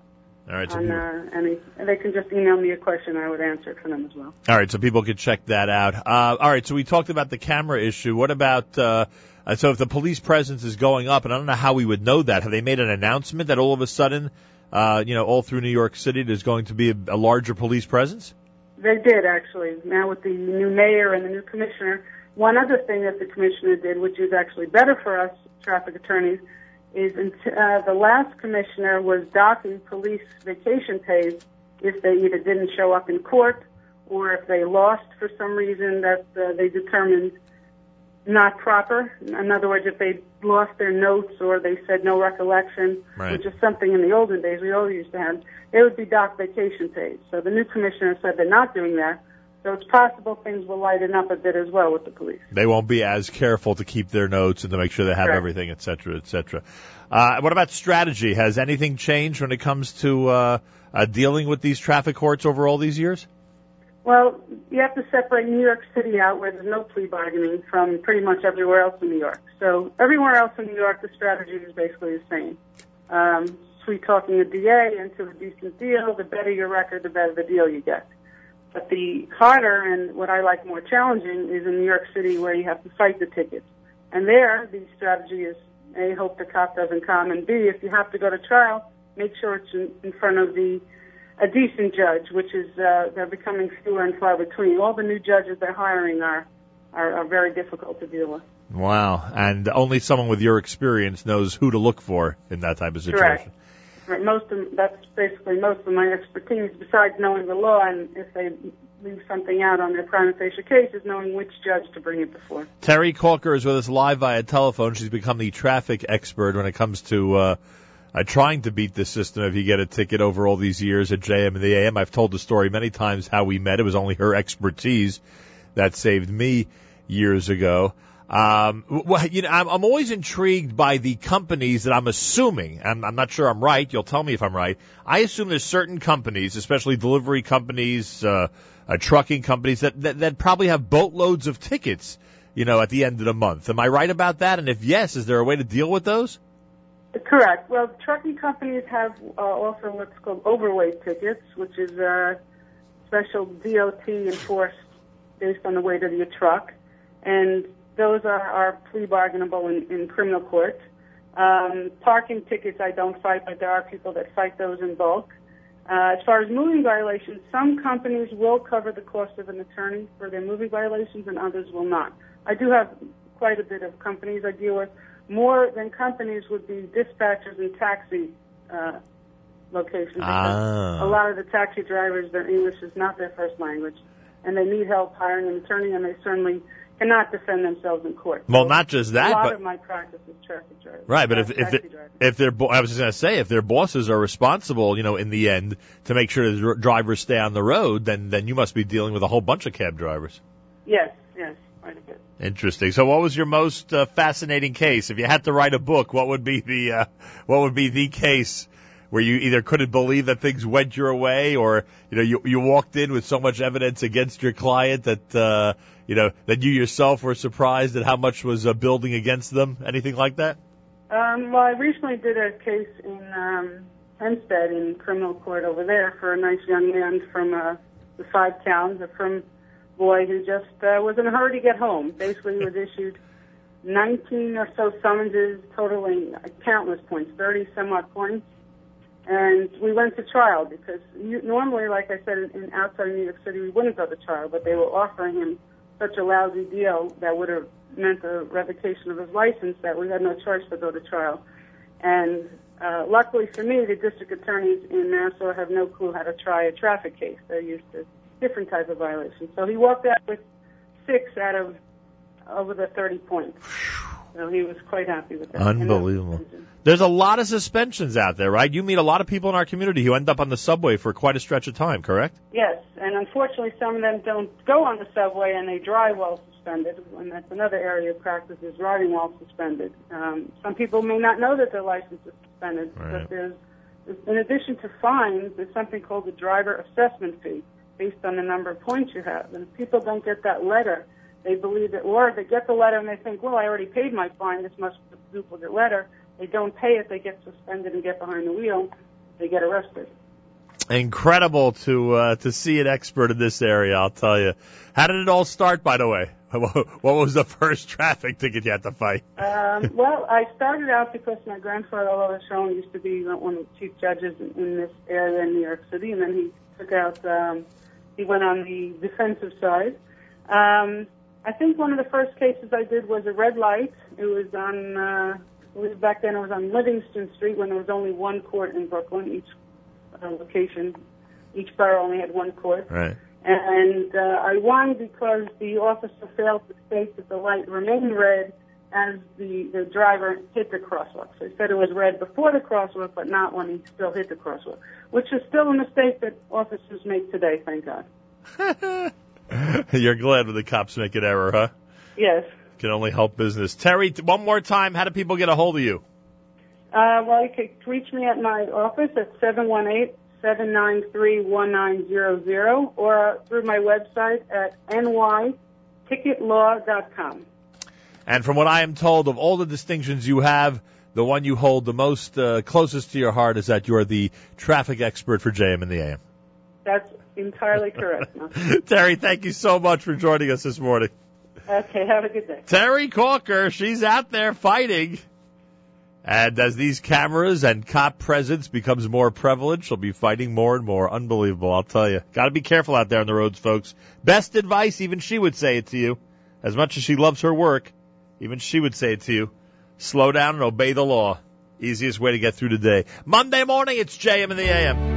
All right, so On, uh, any, they can just email me a question. I would answer it for them as well. all right, so people can check that out. Uh, all right, so we talked about the camera issue. What about uh, uh, so if the police presence is going up, and I don't know how we would know that. Have they made an announcement that all of a sudden, uh, you know, all through New York City, there's going to be a, a larger police presence? They did actually. Now with the new mayor and the new commissioner, one other thing that the commissioner did, which is actually better for us traffic attorneys, is uh, the last commissioner was docking police vacation pays if they either didn't show up in court or if they lost for some reason that uh, they determined not proper. In other words, if they lost their notes or they said no recollection, Right. which is something in the olden days we all used to have, they would be docked vacation pays. So the new commissioner said they're not doing that. So it's possible things will lighten up a bit as well with the police. They won't be as careful to keep their notes and to make sure they have Correct. everything, et cetera, et cetera. Uh, what about strategy? Has anything changed when it comes to uh, uh, dealing with these traffic courts over all these years? Well, you have to separate New York City out where there's no plea bargaining from pretty much everywhere else in New York. So everywhere else in New York, the strategy is basically the same. Um, sweet talking a DA into a decent deal, the better your record, the better the deal you get. But the harder and what I like more challenging is in New York City where you have to fight the tickets. And there, the strategy is A, hope the cop doesn't come, and B, if you have to go to trial, make sure it's in, in front of the a decent judge, which is uh, they're becoming fewer and far between. All the new judges they're hiring are, are are very difficult to deal with. Wow. And only someone with your experience knows who to look for in that type of situation. Correct. Right, Most of that's basically most of my expertise. Besides knowing the law, and if they leave something out on their prima facie case, is knowing which judge to bring it before. Terri Kalker is with us live via telephone. She's become the traffic expert when it comes to uh, uh, trying to beat the system if you get a ticket over all these years at JM and the AM. I've told the story many times how we met. It was only her expertise that saved me years ago. Um, well, you know, I'm, I'm always intrigued by the companies that I'm assuming. I'm, I'm not sure I'm right. You'll tell me if I'm right. I assume there's certain companies, especially delivery companies, uh, uh, trucking companies that, that that probably have boatloads of tickets. You know, at the end of the month. Am I right about that? And if yes, is there a way to deal with those? Correct. Well, trucking companies have uh, also what's called overweight tickets, which is uh, special DOT enforced based on the weight of your truck, and those are, are plea bargainable in, in criminal court. Um, parking tickets I don't fight, but there are people that fight those in bulk. Uh, as far as moving violations, some companies will cover the cost of an attorney for their moving violations, and others will not. I do have quite a bit of companies I deal with. More than companies would be dispatchers and taxi uh, locations. because Ah. A lot of the taxi drivers, their English is not their first language, and they need help hiring an attorney, and they certainly cannot defend themselves in court. Well, not just that, a lot but of my practice is traffic drivers. Right, but if if the, if their I was just going to say if their bosses are responsible, you know, in the end to make sure the dr- drivers stay on the road, then then you must be dealing with a whole bunch of cab drivers. yes, yes, quite a bit. Interesting. So, what was your most uh, fascinating case? If you had to write a book, what would be the uh, what would be the case where you either couldn't believe that things went your way, or you know you you walked in with so much evidence against your client that uh, you know that you yourself were surprised at how much was uh, building against them? Anything like that? Um, well, I recently did a case in um, Hempstead in criminal court over there for a nice young man from uh, the five towns, from boy who just uh, was in a hurry to get home. Basically, he was issued 19 or so summonses, totaling countless points, 30 some odd points. And we went to trial because normally, like I said, in, in outside New York City, we wouldn't go to trial, but they were offering him such a lousy deal that would have meant a revocation of his license that we had no choice but go to trial. And uh, luckily for me, the district attorneys in Nassau have no clue how to try a traffic case. They're used to different type of violation. So he walked out with six out of over the 30 points. So he was quite happy with that. Unbelievable. There's a lot of suspensions out there, right? You meet a lot of people in our community who end up on the subway for quite a stretch of time, correct? Yes, and unfortunately, some of them don't go on the subway and they drive while suspended, and that's another area of practice is driving while suspended. Um, some people may not know that their license is suspended, Right. but there's, in addition to fines, there's something called the driver assessment fee based on the number of points you have. And if people don't get that letter, they believe it, or they get the letter and they think, well, I already paid my fine, this must be a duplicate letter. They don't pay it, they get suspended and get behind the wheel, they get arrested. Incredible to uh, to see an expert in this area. I'll tell you. How did it all start, by the way? What was the first traffic ticket you had to fight? Um, well, I started out because my grandfather, Oliver Schoen, used to be one of the chief judges in, in this area in New York City, and then he took out, um, he went on the defensive side. Um, I think one of the first cases I did was a red light. It was on, uh, it was back then it was on Livingston Street when there was only one court in Brooklyn, each uh, location, each borough only had one court. Right. And uh, I won because the officer failed to state that the light remained red as the, the driver hit the crosswalk. So he said it was red before the crosswalk, but not when he still hit the crosswalk, which is still a mistake that officers make today, thank God. You're glad when the cops make an error, huh? Yes. Can only help business. Terri, one more time. How do people get a hold of you? Uh, well, you can reach me at my office at 718-793-1900 or through my website at nyticketlaw.com. And from what I am told, of all the distinctions you have, the one you hold the most uh, closest to your heart is that you're the traffic expert for JM in the AM. That's entirely correct. Terri, thank you so much for joining us this morning. Okay, have a good day. Terri Kalker, she's out there fighting. And as these cameras and cop presence becomes more prevalent, she'll be fighting more and more. Unbelievable, I'll tell you. Gotta be careful out there on the roads, folks. Best advice, even she would say it to you. As much as she loves her work, even she would say it to you. Slow down and obey the law. Easiest way to get through the day. Monday morning, it's JM in the AM.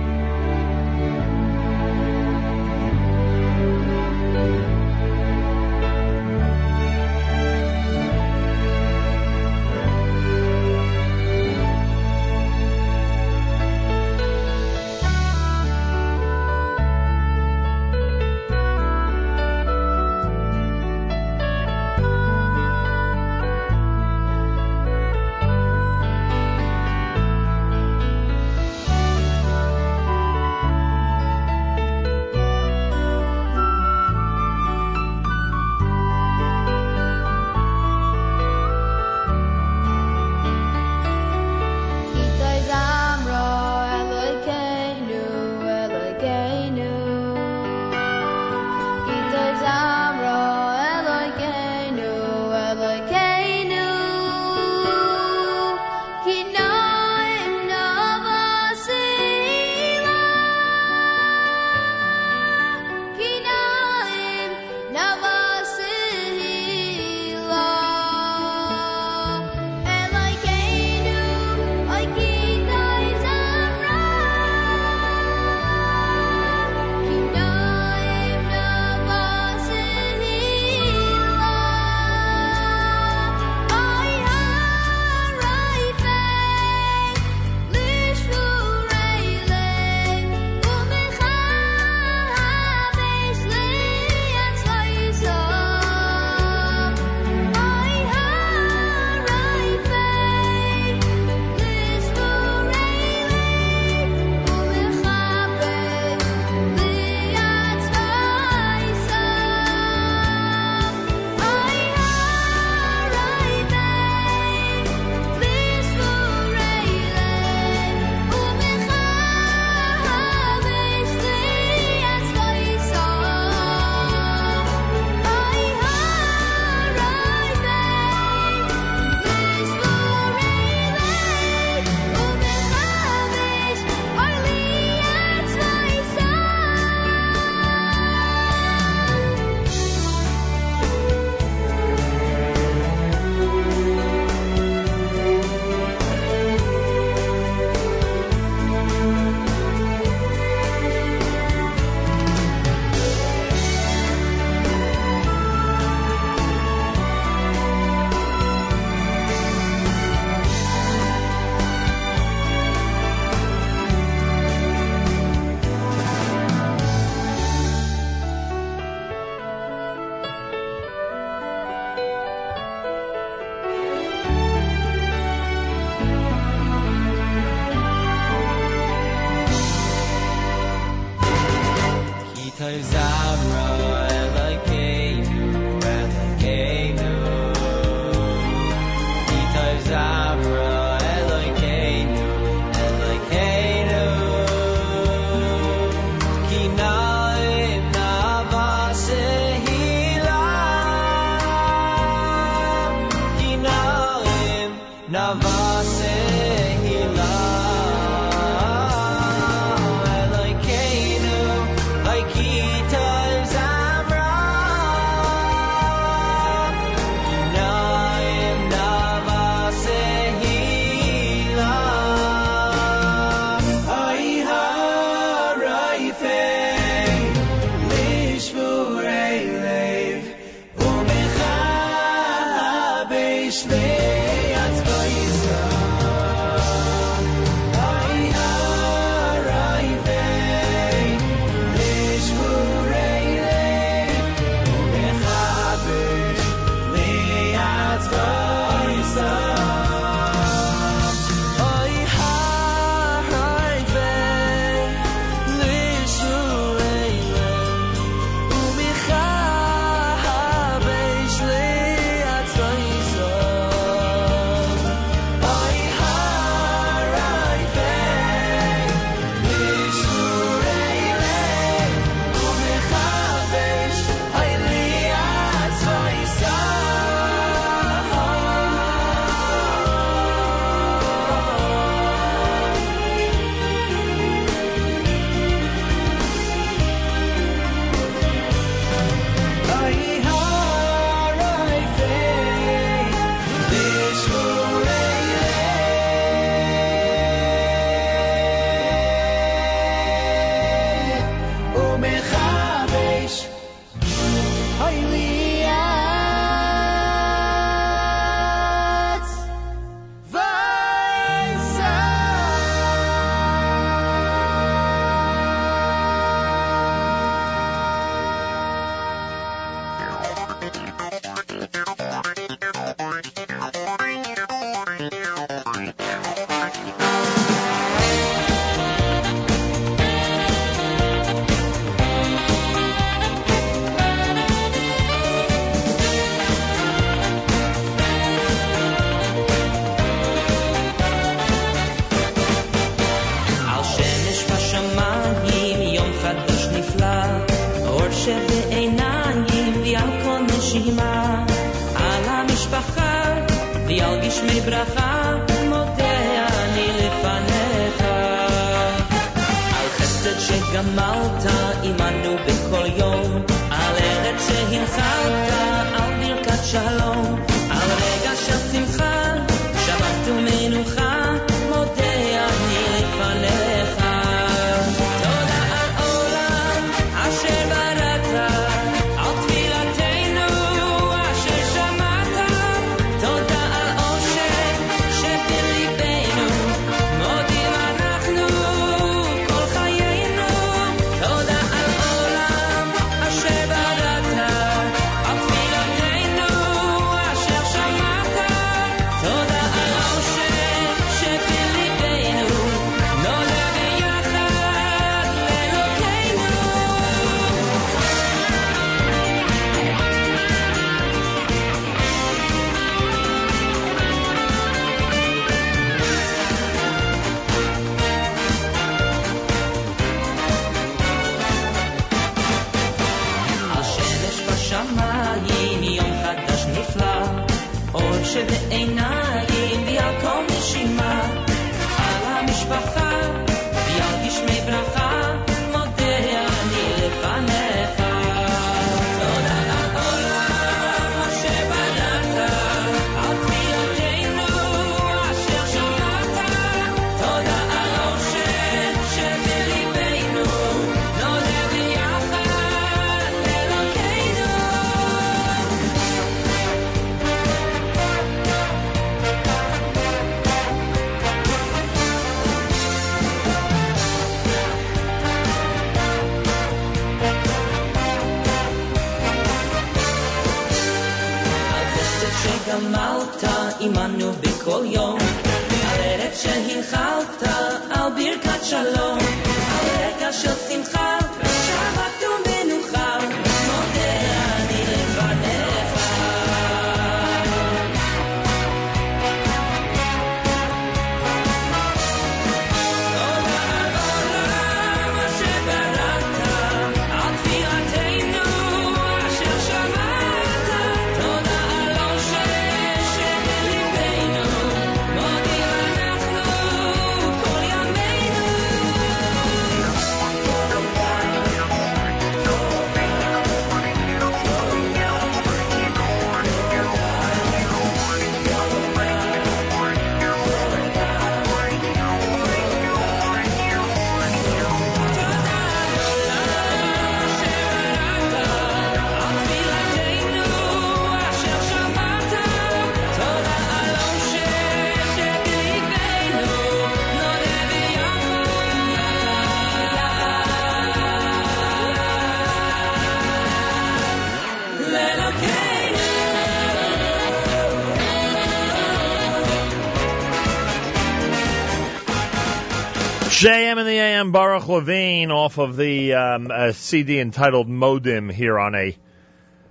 AM, Baruch Levine off of the um, uh, CD entitled Modim here on a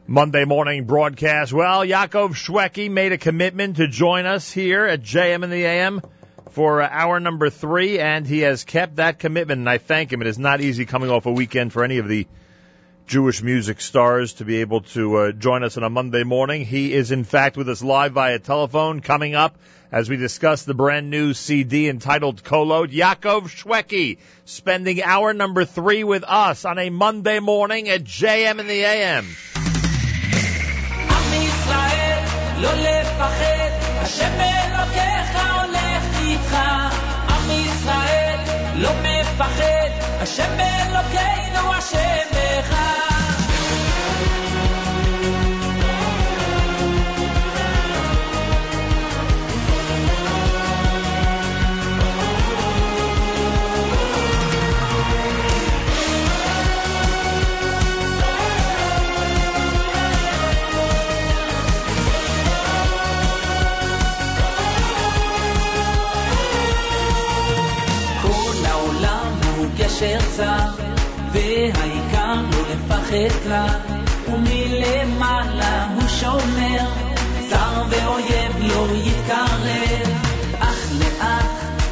Monday morning broadcast. Well, Yaakov Shwekey made a commitment to join us here at JM in the AM for uh, hour number three, and he has kept that commitment, and I thank him. It is not easy coming off a weekend for any of the Jewish music stars to be able to uh, join us on a Monday morning. He is, in fact, with us live via telephone coming up as we discuss the brand new CD entitled Kolot. Yaakov Shwekey spending hour number three with us on a Monday morning at JM in the AM. הוא גשר צר, והעיקר לא לפחד כלל, ומלמעלה הוא שומר, צר ואויב לא יתקרב, אך לאט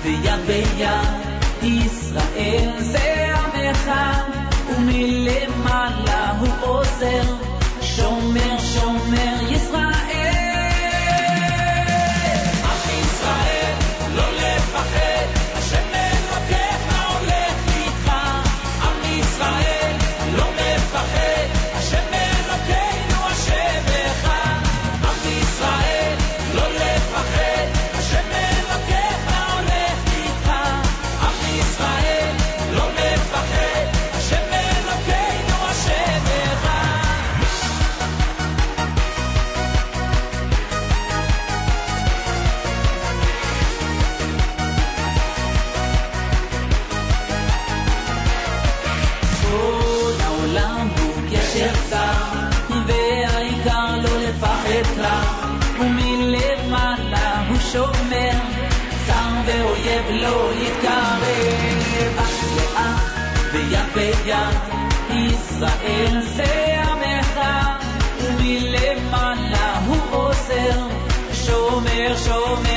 ויד ביד, ישראל זה עמך, ומלמעלה הוא עוזר, שומר ואויב לא יתקרב. אח לאח ויד ביד, ישראל זה עמך, ומלמעלה הוא עוזר, שומר שומר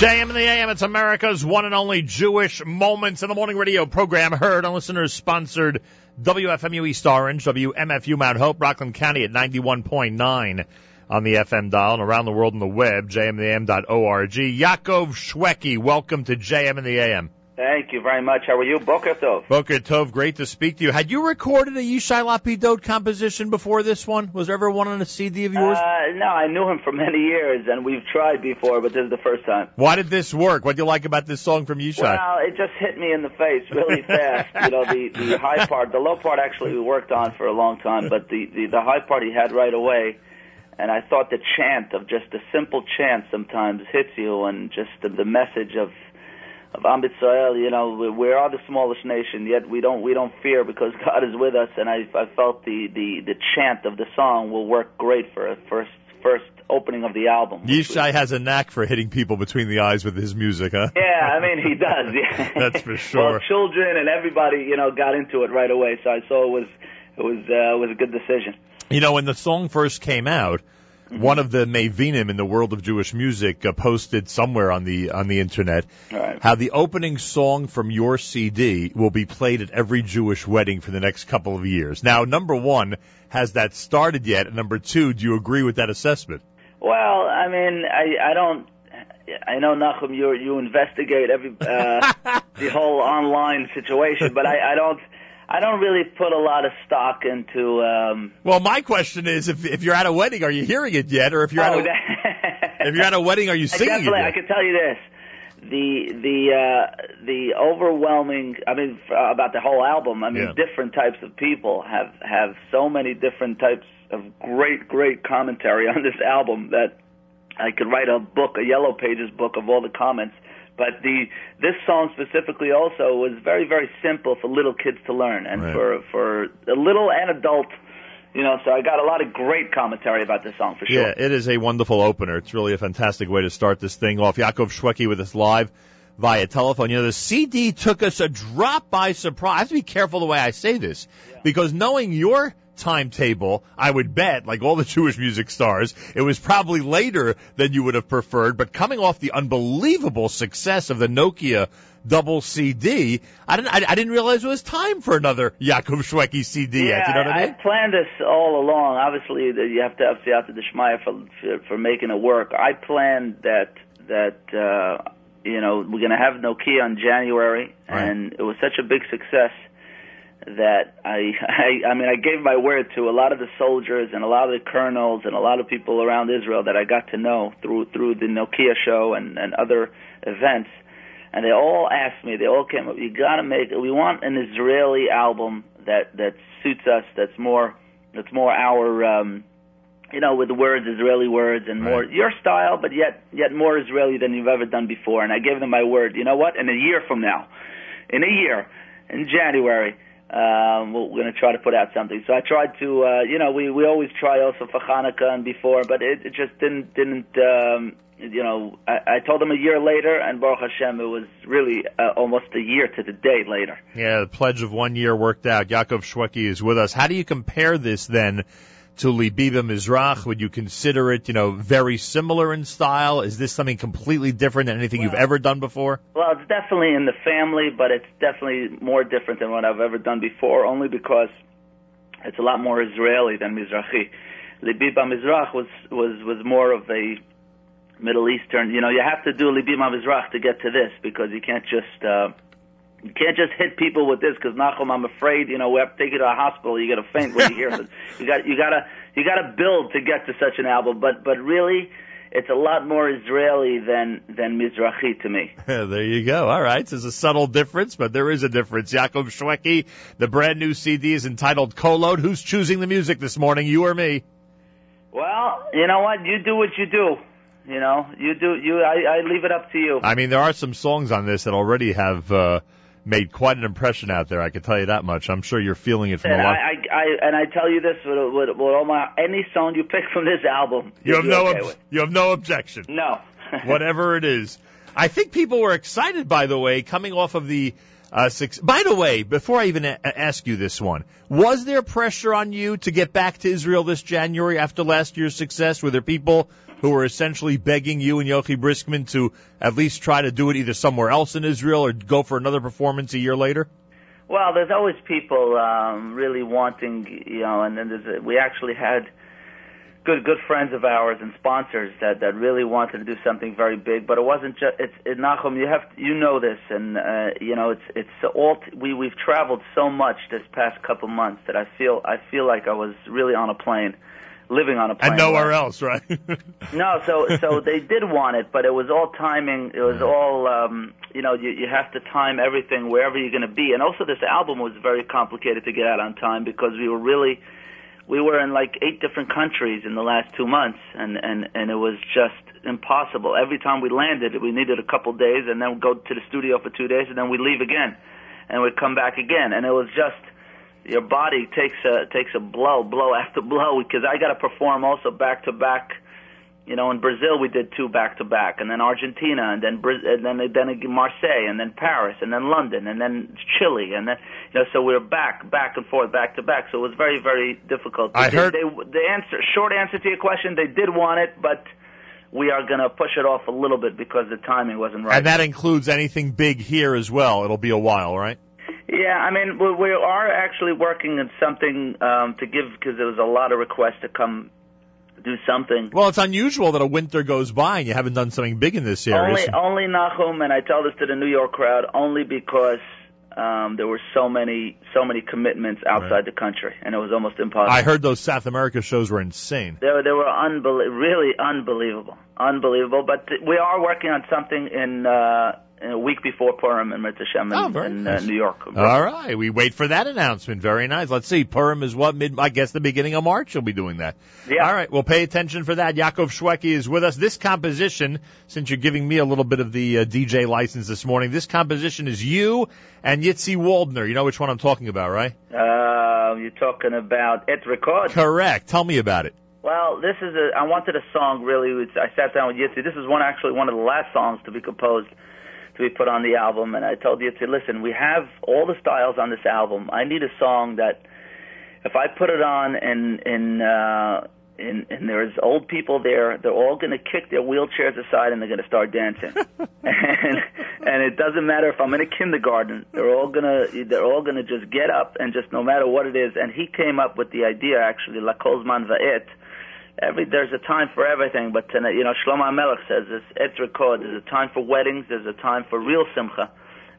JM in the AM, it's America's one and only Jewish Moments in the Morning radio program heard on listeners sponsored WFMU East Orange, WMFU Mount Hope, Rockland County at 91.9 on the FM dial and around the world on the web, jmintheam.org. Yaakov Shwekey, welcome to JM in the AM. Thank you very much. How are you? Boker Tov. Boker Tov, great to speak to you. Had you recorded a Yishai Lapidot composition before this one? Was there ever one on a CD of yours? Uh, no, I knew him for many years, and we've tried before, but this is the first time. Why did this work? What do you like about this song from Yishai? Well, it just hit me in the face really fast. you know, the the high part, the low part actually we worked on for a long time, but the the, the high part he had right away. And I thought the chant of just a simple chant sometimes hits you, and just the, the message of of Am Israel, you know, we, we are the smallest nation, yet we don't we don't fear because God is with us. And I I felt the the the chant of the song will work great for a first first opening of the album. Yishai has a knack for hitting people between the eyes with his music, huh? Yeah, I mean he does. Yeah. That's for sure. well, children and everybody, you know, got into it right away. So I saw it was it was uh, it was a good decision. You know, when the song first came out, one of the Mavinim in the world of Jewish music uh, posted somewhere on the on the internet Right. how the opening song from your CD will be played at every Jewish wedding for the next couple of years. Now, number one, has that started yet? And number two, do you agree with that assessment? Well, I mean, I I don't. I know Nachum, you you investigate every uh, the whole online situation, but I I don't I don't really put a lot of stock into. Um, Well, my question is, if if you're at a wedding, are you hearing it yet, or if you're oh, at a, if you're at a wedding, are you I singing it? definitely, I Yet? can tell you this: the the uh, the overwhelming. I mean, f- about the whole album. I mean, Yeah. different types of people have have so many different types of great great commentary on this album that I could write a book, a yellow pages book of all the comments. But the this song specifically also was very very simple for little kids to learn and Right. for for a little and adult. You know, so I got a lot of great commentary about this song for sure. Yeah, it is a wonderful opener. It's really a fantastic way to start this thing off. Yaakov Shwekey with us live via telephone. You know, the CD took us a drop by surprise. I have to be careful the way I say this because knowing your timetable, I would bet, like all the Jewish music stars, it was probably later than you would have preferred. But coming off the unbelievable success of the Nokia double CD, I didn't, I, I didn't realize it was time for another Yaakov Shwekey CD yeah, yet. You know what I mean? planned this all along. Obviously, you have to have Siyata Deshmaya for, for for making it work. I planned that that uh, you know we're going to have Nokia in January, and it was such a big success that I, I I mean I gave my word to a lot of the soldiers and a lot of the colonels and a lot of people around Israel that I got to know through through the Nokia show and and other events. And they all asked me they all came up you got to make we want an Israeli album that that suits us that's more that's more our um you know with the words Israeli words and more your style but yet yet more Israeli than you've ever done before. And I gave them my word you know what? In a year from now in a year in January um, we're going to try to put out something. So I tried to, uh, you know, we we always try also for Hanukkah and before, but it, it just didn't didn't. Um, you know, I, I told them a year later, and Baruch Hashem, it was really uh, almost a year to the day later. Yeah, the pledge of one year worked out. Yaakov Shwekey is with us. How do you compare this then to Libi BaMizrach? Would you consider it, you know, very similar in style? Is this something completely different than anything you've ever done before? Well, it's definitely in the family, but it's definitely more different than what I've ever done before, only because it's a lot more Israeli than Mizrahi. Libi BaMizrach was was was more of a Middle Eastern. You know, you have to do Libi BaMizrach to get to this because you can't just. Uh, you can't just hit people with this because Nachum, I'm afraid, you know, we have to take you to a hospital. You're gonna faint when you hear it. You got, you gotta, you gotta build to get to such an album. But, but really, it's a lot more Israeli than than Mizrahi to me. there you go. All right. There's a subtle difference, but there is a difference. Yaakov Shwekey, the brand new CD is entitled Kolot. Who's choosing the music this morning, you or me? Well, you know what? You do what you do. You know, you do. You, I, I leave it up to you. I mean, there are some songs on this that already have uh, made quite an impression out there. I can tell you that much. I'm sure you're feeling it from a And lot. I, I, I, and I tell you this with, with, with all my any song you pick from this album, You have no, okay ob- you have no objection. No. Whatever it is. I think people were excited, by the way, coming off of the uh, six. By the way, before I even a- ask you this one, was there pressure on you to get back to Israel this January after last year's success? Were there people who were essentially begging you and Yochi Briskman to at least try to do it either somewhere else in Israel or go for another performance a year later? Well, there's always people um, really wanting, you know, and then there's a, we actually had good good friends of ours and sponsors that that really wanted to do something very big, but it wasn't just it's it, Nachum. You have you know this, and uh, you know it's it's all t- we we've traveled so much this past couple months that I feel I feel like I was really on a plane, living on a plane. And nowhere else, right? No, so so they did want it, but it was all timing. It was all um, you know. You you have to time everything wherever you're going to be, and also this album was very complicated to get out on time because we were really we were in like eight different countries in the last two months, and and and it was just impossible. Every time we landed, we needed a couple days, and then we'd go to the studio for two days, and then we'd leave again, and we'd come back again, and it was just your body takes a takes a blow, blow after blow, because I got to perform also back to back. You know, in Brazil we did two back to back, and then Argentina, and then and then then again Marseille, and then Paris, and then London, and then Chile, and then you know, so we were back, back and forth, back to back. So it was very, very difficult. I They- heard- they, the answer, short answer to your question, they did want it, but we are going to push it off a little bit because the timing wasn't right. And that includes anything big here as well. It'll be a while, right? Yeah, I mean, we, we are actually working on something um, to give because there was a lot of requests to come do something. Well, it's unusual that a winter goes by and you haven't done something big in this area. Only, only Nachum, and I tell this to the New York crowd, only because um, there were so many, so many commitments outside the country, and it was almost impossible. I heard those South America shows were insane. They were, they were unbelie- really unbelievable, unbelievable. But th- we are working on something in, uh, in a week before Purim and Mitzvah Shem in, Oh, in nice. uh, New York. All right, we wait for that announcement. Very nice. Let's see. Purim is what mid? I guess the beginning of March. You'll be doing that. Yeah. All right, we'll pay attention for that. Yaakov Shwekey is with us. This composition, since you're giving me a little bit of the uh, DJ license this morning, this composition is you and Yitzi Waldner. You know which one I'm talking about, right? Uh, you're talking about Et Rekod. Correct. Tell me about it. Well, this is a. I wanted a song really. I sat down with Yitzi. This is one actually one of the last songs to be composed, be put on the album. And I told Yitzi, listen, we have all the styles on this album. I need a song that if I put it on and and uh, and, and there's old people there, they're all going to kick their wheelchairs aside and they're going to start dancing. and and it doesn't matter if I'm in a kindergarten, they're all going to they're all to just get up and just no matter what it is. And he came up with the idea actually, la kozman va'et. Every there's a time for everything, but tonight, you know Shlomo Melech says this et rekod. There's a time for weddings. There's a time for real simcha.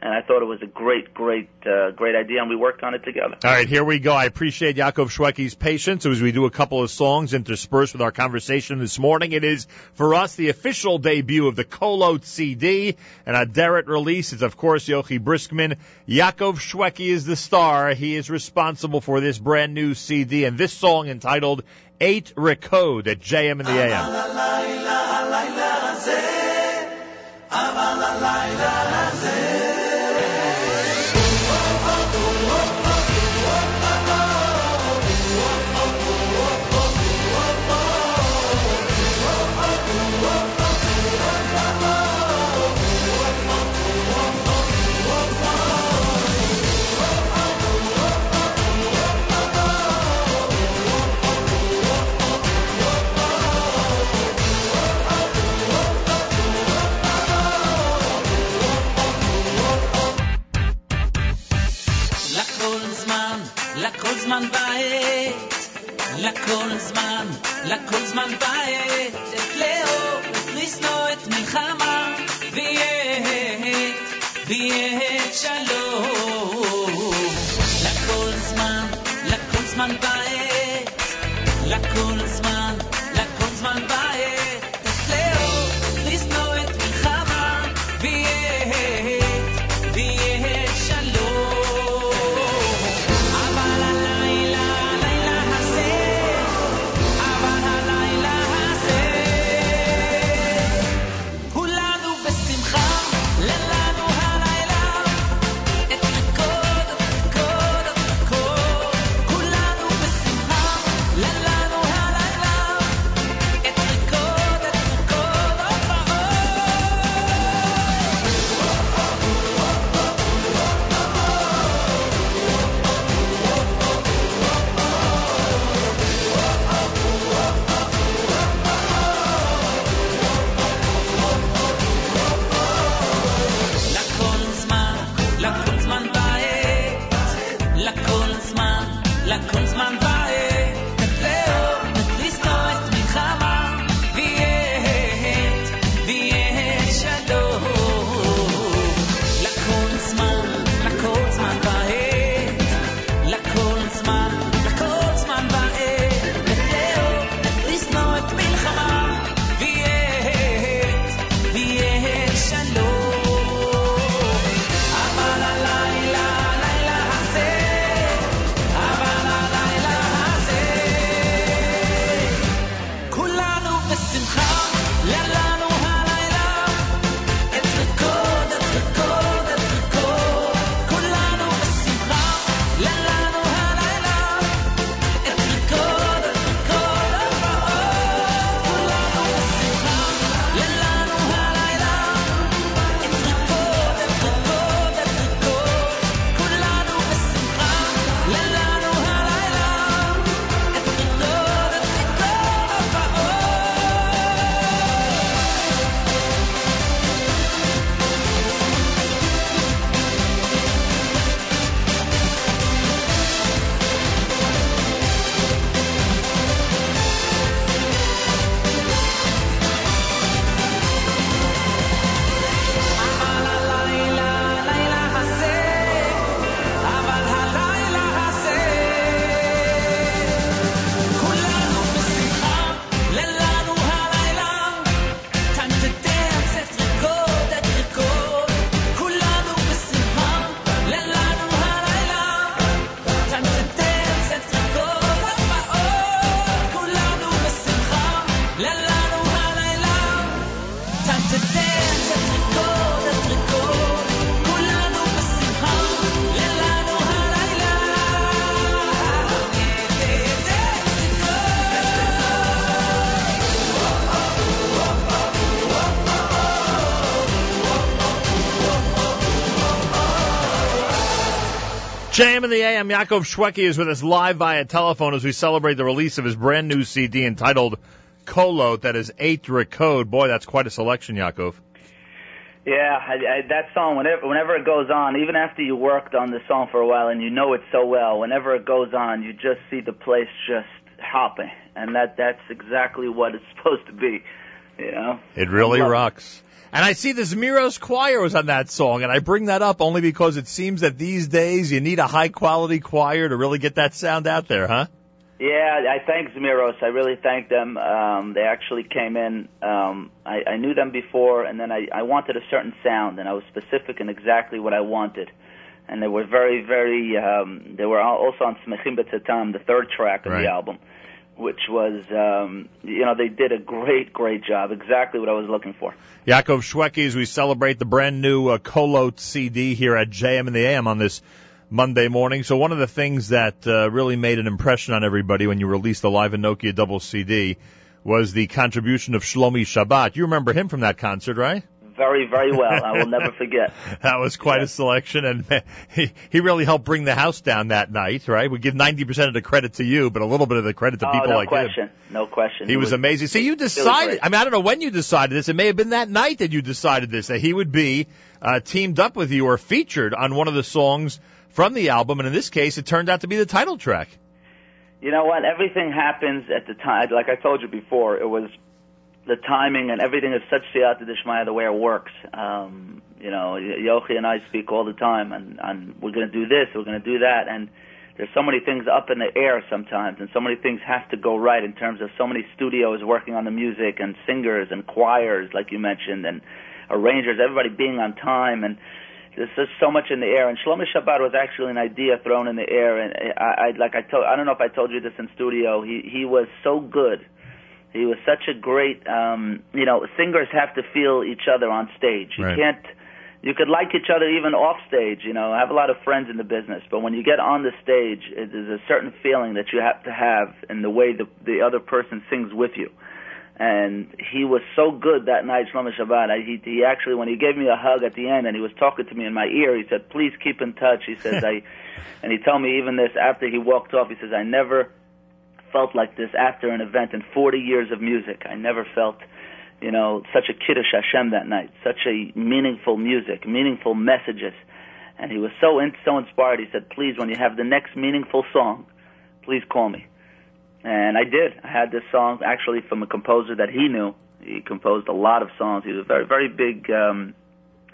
And I thought it was a great, great, uh, great idea, and we worked on it together. All right, here we go. I appreciate Yaakov Shwekey's patience as we do a couple of songs interspersed with our conversation this morning. It is, for us, the official debut of the Kolot CD, and a Derek release is, of course, Yochi Briskman. Yaakov Shwekey is the star. He is responsible for this brand new CD, and this song entitled Et Rekod at JM in the AM. זמן בעת, לכל זמן, לכל זמן בעת, את לאהוב, את לשנוא, את מלחמה, ויהיה, ויהיה שלום. לכל זמן, לכל זמן בעת, לכל זמן, לכל זמן בעת, The AM, Yaakov Shwekey is with us live via telephone as we celebrate the release of his brand new CD entitled Kolot, that is Et Rekod. Boy, that's quite a selection, Yaakov. Yeah, I, I, that song. Whenever whenever it goes on, even after you worked on the song for a while and you know it so well, whenever it goes on, you just see the place just hopping, and that that's exactly what it's supposed to be. You know. It really rocks. it. And I see the Zmiros choir was on that song, and I bring that up only because it seems that these days you need a high quality choir to really get that sound out there, huh? Yeah, I thank Zmiros. I really thank them. Um, they actually came in. Um, I, I knew them before, and then I, I wanted a certain sound, and I was specific in exactly what I wanted. And they were very, very. Um, they were also on Smechim Betzatam, the third track of Right. the album, which was, um, you know, they did a great, great job. Exactly what I was looking for. Yaakov Shwekey as we celebrate the brand new uh, Kolot CD here at JM and the AM on this Monday morning. So one of the things that uh, really made an impression on everybody when you released the Live in Nokia double CD was the contribution of Shlomi Shabbat. You remember him from that concert, right? Very, very well. I will never forget. That was quite a selection, and he he really helped bring the house down that night, right? We give ninety percent of the credit to you, but a little bit of the credit to oh, people no like question. him. No question. He It was, amazing. See, you decided. I mean, I don't know when you decided this. It may have been that night that you decided this that he would be uh, teamed up with you or featured on one of the songs from the album, and in this case, it turned out to be the title track. You know what? Everything happens at the time. Like I told you before, it was the timing and everything is such siyata dishmaya the way it works. Um, you know, Yochi and I speak all the time, and, and we're going to do this, we're going to do that, and there's so many things up in the air sometimes, and so many things have to go right in terms of so many studios working on the music and singers and choirs, like you mentioned, and arrangers, everybody being on time, and there's just so much in the air. And Shlomo Shabbat was actually an idea thrown in the air, and I, I like I told, I don't know if I told you this in studio. He he was so good. He was such a great, um, you know, singers have to feel each other on stage. You Right. can't, you could like each other even off stage. You know, I have a lot of friends in the business, but when you get on the stage, it, there's a certain feeling that you have to have in the way the the other person sings with you. And he was so good that night, Shlomo Shabbat. I, he, he actually, when he gave me a hug at the end and he was talking to me in my ear, he said, "Please keep in touch." He says, "I," and he told me even this after he walked off. He says, "I never felt like this after an event in 40 years of music. I never felt, you know, such a kiddush Hashem that night, such a meaningful music, meaningful messages." And he was so in, so inspired. He said, "Please, when you have the next meaningful song, please call me." And I did. I had this song actually from a composer that he knew. He composed a lot of songs. He was a very, very big um,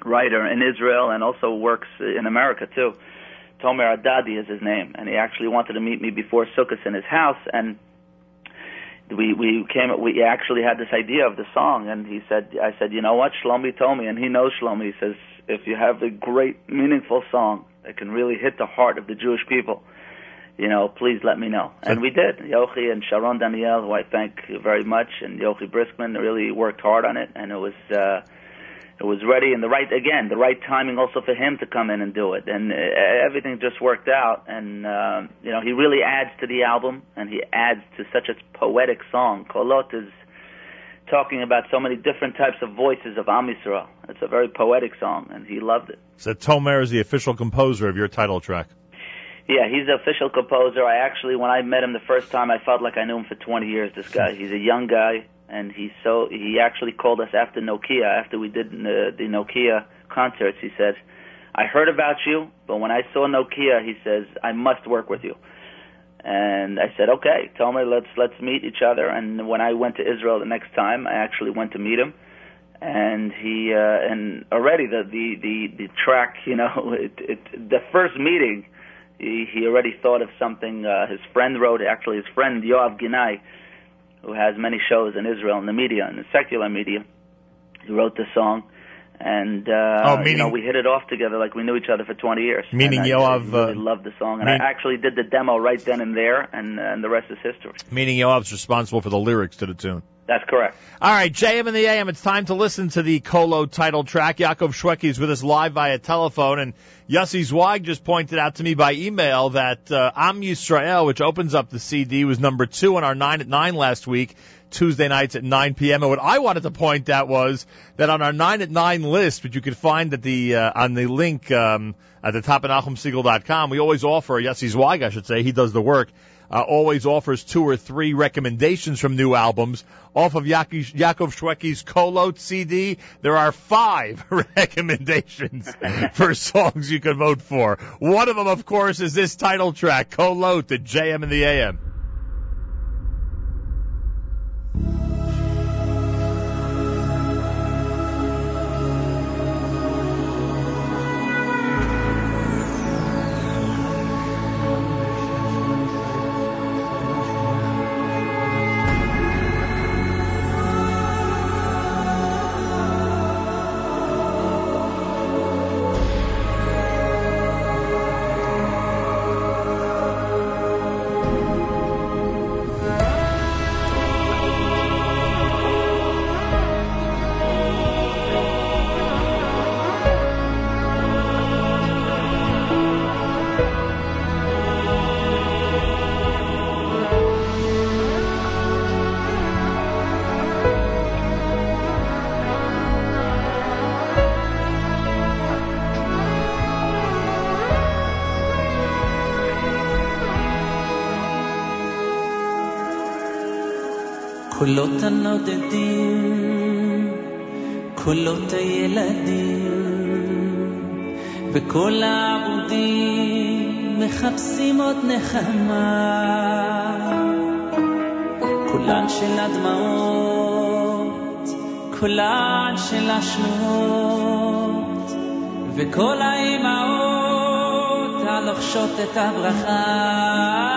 writer in Israel and also works in America too. Tomer Adadi is his name, and he actually wanted to meet me before Sukkot in his house. And we we came. We actually had this idea of the song, and he said, "I said, you know what? Shlomi told me, and he knows Shlomi. He says, if you have a great, meaningful song that can really hit the heart of the Jewish people." you know, please let me know. And we did. Yochi and Sharon Daniel, who I thank very much, and Yochi Briskman really worked hard on it, and it was uh, it was ready and the right again, the right timing also for him to come in and do it, and uh, everything just worked out. And uh, you know, he really adds to the album, and he adds to such a poetic song. Kolot is talking about so many different types of voices of Am Yisrael. It's a very poetic song, and he loved it. So Tomer is the official composer of your title track. Yeah, he's the official composer. I actually, when I met him the first time, I felt like I knew him for 20 years. This guy, he's a young guy, and he so. He actually called us after Nokia, after we did the, the Nokia concerts. He said, "I heard about you, but when I saw Nokia, he says I must work with you." And I said, "Okay, tell me, let's let's meet each other." And when I went to Israel the next time, I actually went to meet him and he uh, and already the the the the track you know it, it the first meeting he, he already thought of something uh, his friend wrote actually his friend Yoav Ginai who has many shows in Israel in the media in the secular media he wrote the song and uh Oh, you know we hit it off together like we knew each other for 20 years Meaning and Yoav, I really uh, loved the song and mean- I actually did the demo right then and there and uh, and the rest is history Meaning Yoav's responsible for the lyrics to the tune. That's correct. All right, JM and the AM, it's time to listen to the Kolot title track. Yaakov Shwekey is with us live via telephone, and Yossi Zweig just pointed out to me by email that uh, Am Yisrael, which opens up the CD, was number two on our 9 at 9 last week, Tuesday nights at 9 p.m. And what I wanted to point out was that on our 9 at 9 list, which you can find at the, uh, on the link um, at the top of NachumSegal.com, we always offer, Yossi Zweig, I should say, he does the work, uh, always offers two or three recommendations from new albums. Off of Yaakov Shwekey's Kolot CD, there are five recommendations for songs you can vote for. One of them, of course, is this title track, Kolot, the JM and the AM. קולות הנודדים, קולות הילדים, וכל העבודים מחפשים עוד נחמה. קולן של הדמעות, קולן של השמועות, וכל האימהות הלוחשות את הברכה.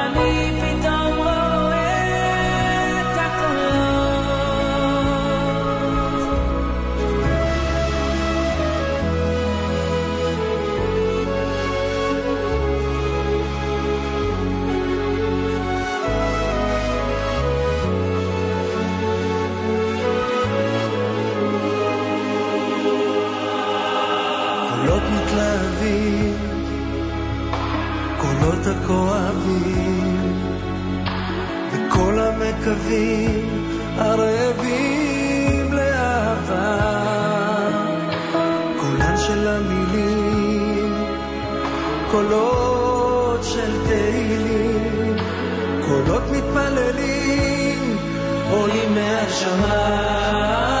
הכואבים, וכל המקווים הרעבים לאהבה. קולן של המילים, קולות של תהילים, קולות מתפללים, עולים מהשמיים.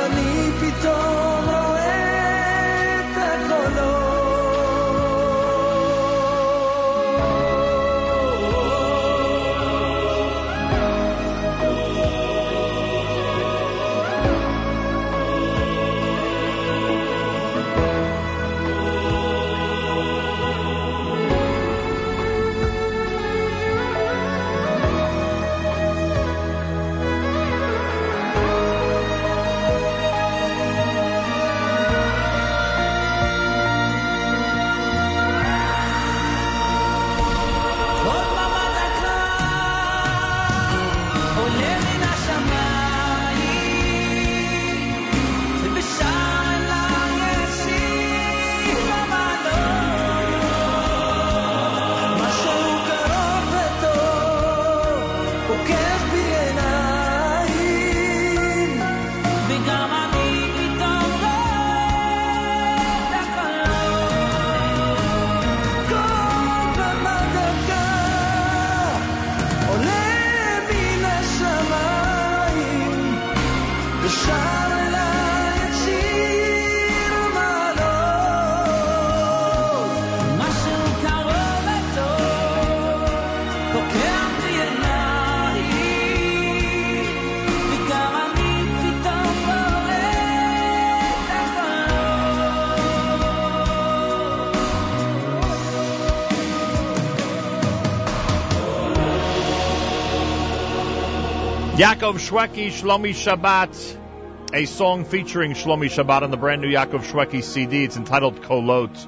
Yaakov Shwekey, Shlomi Shabbat, a song featuring Shlomi Shabbat on the brand new Yaakov Shwekey CD. It's entitled Kolot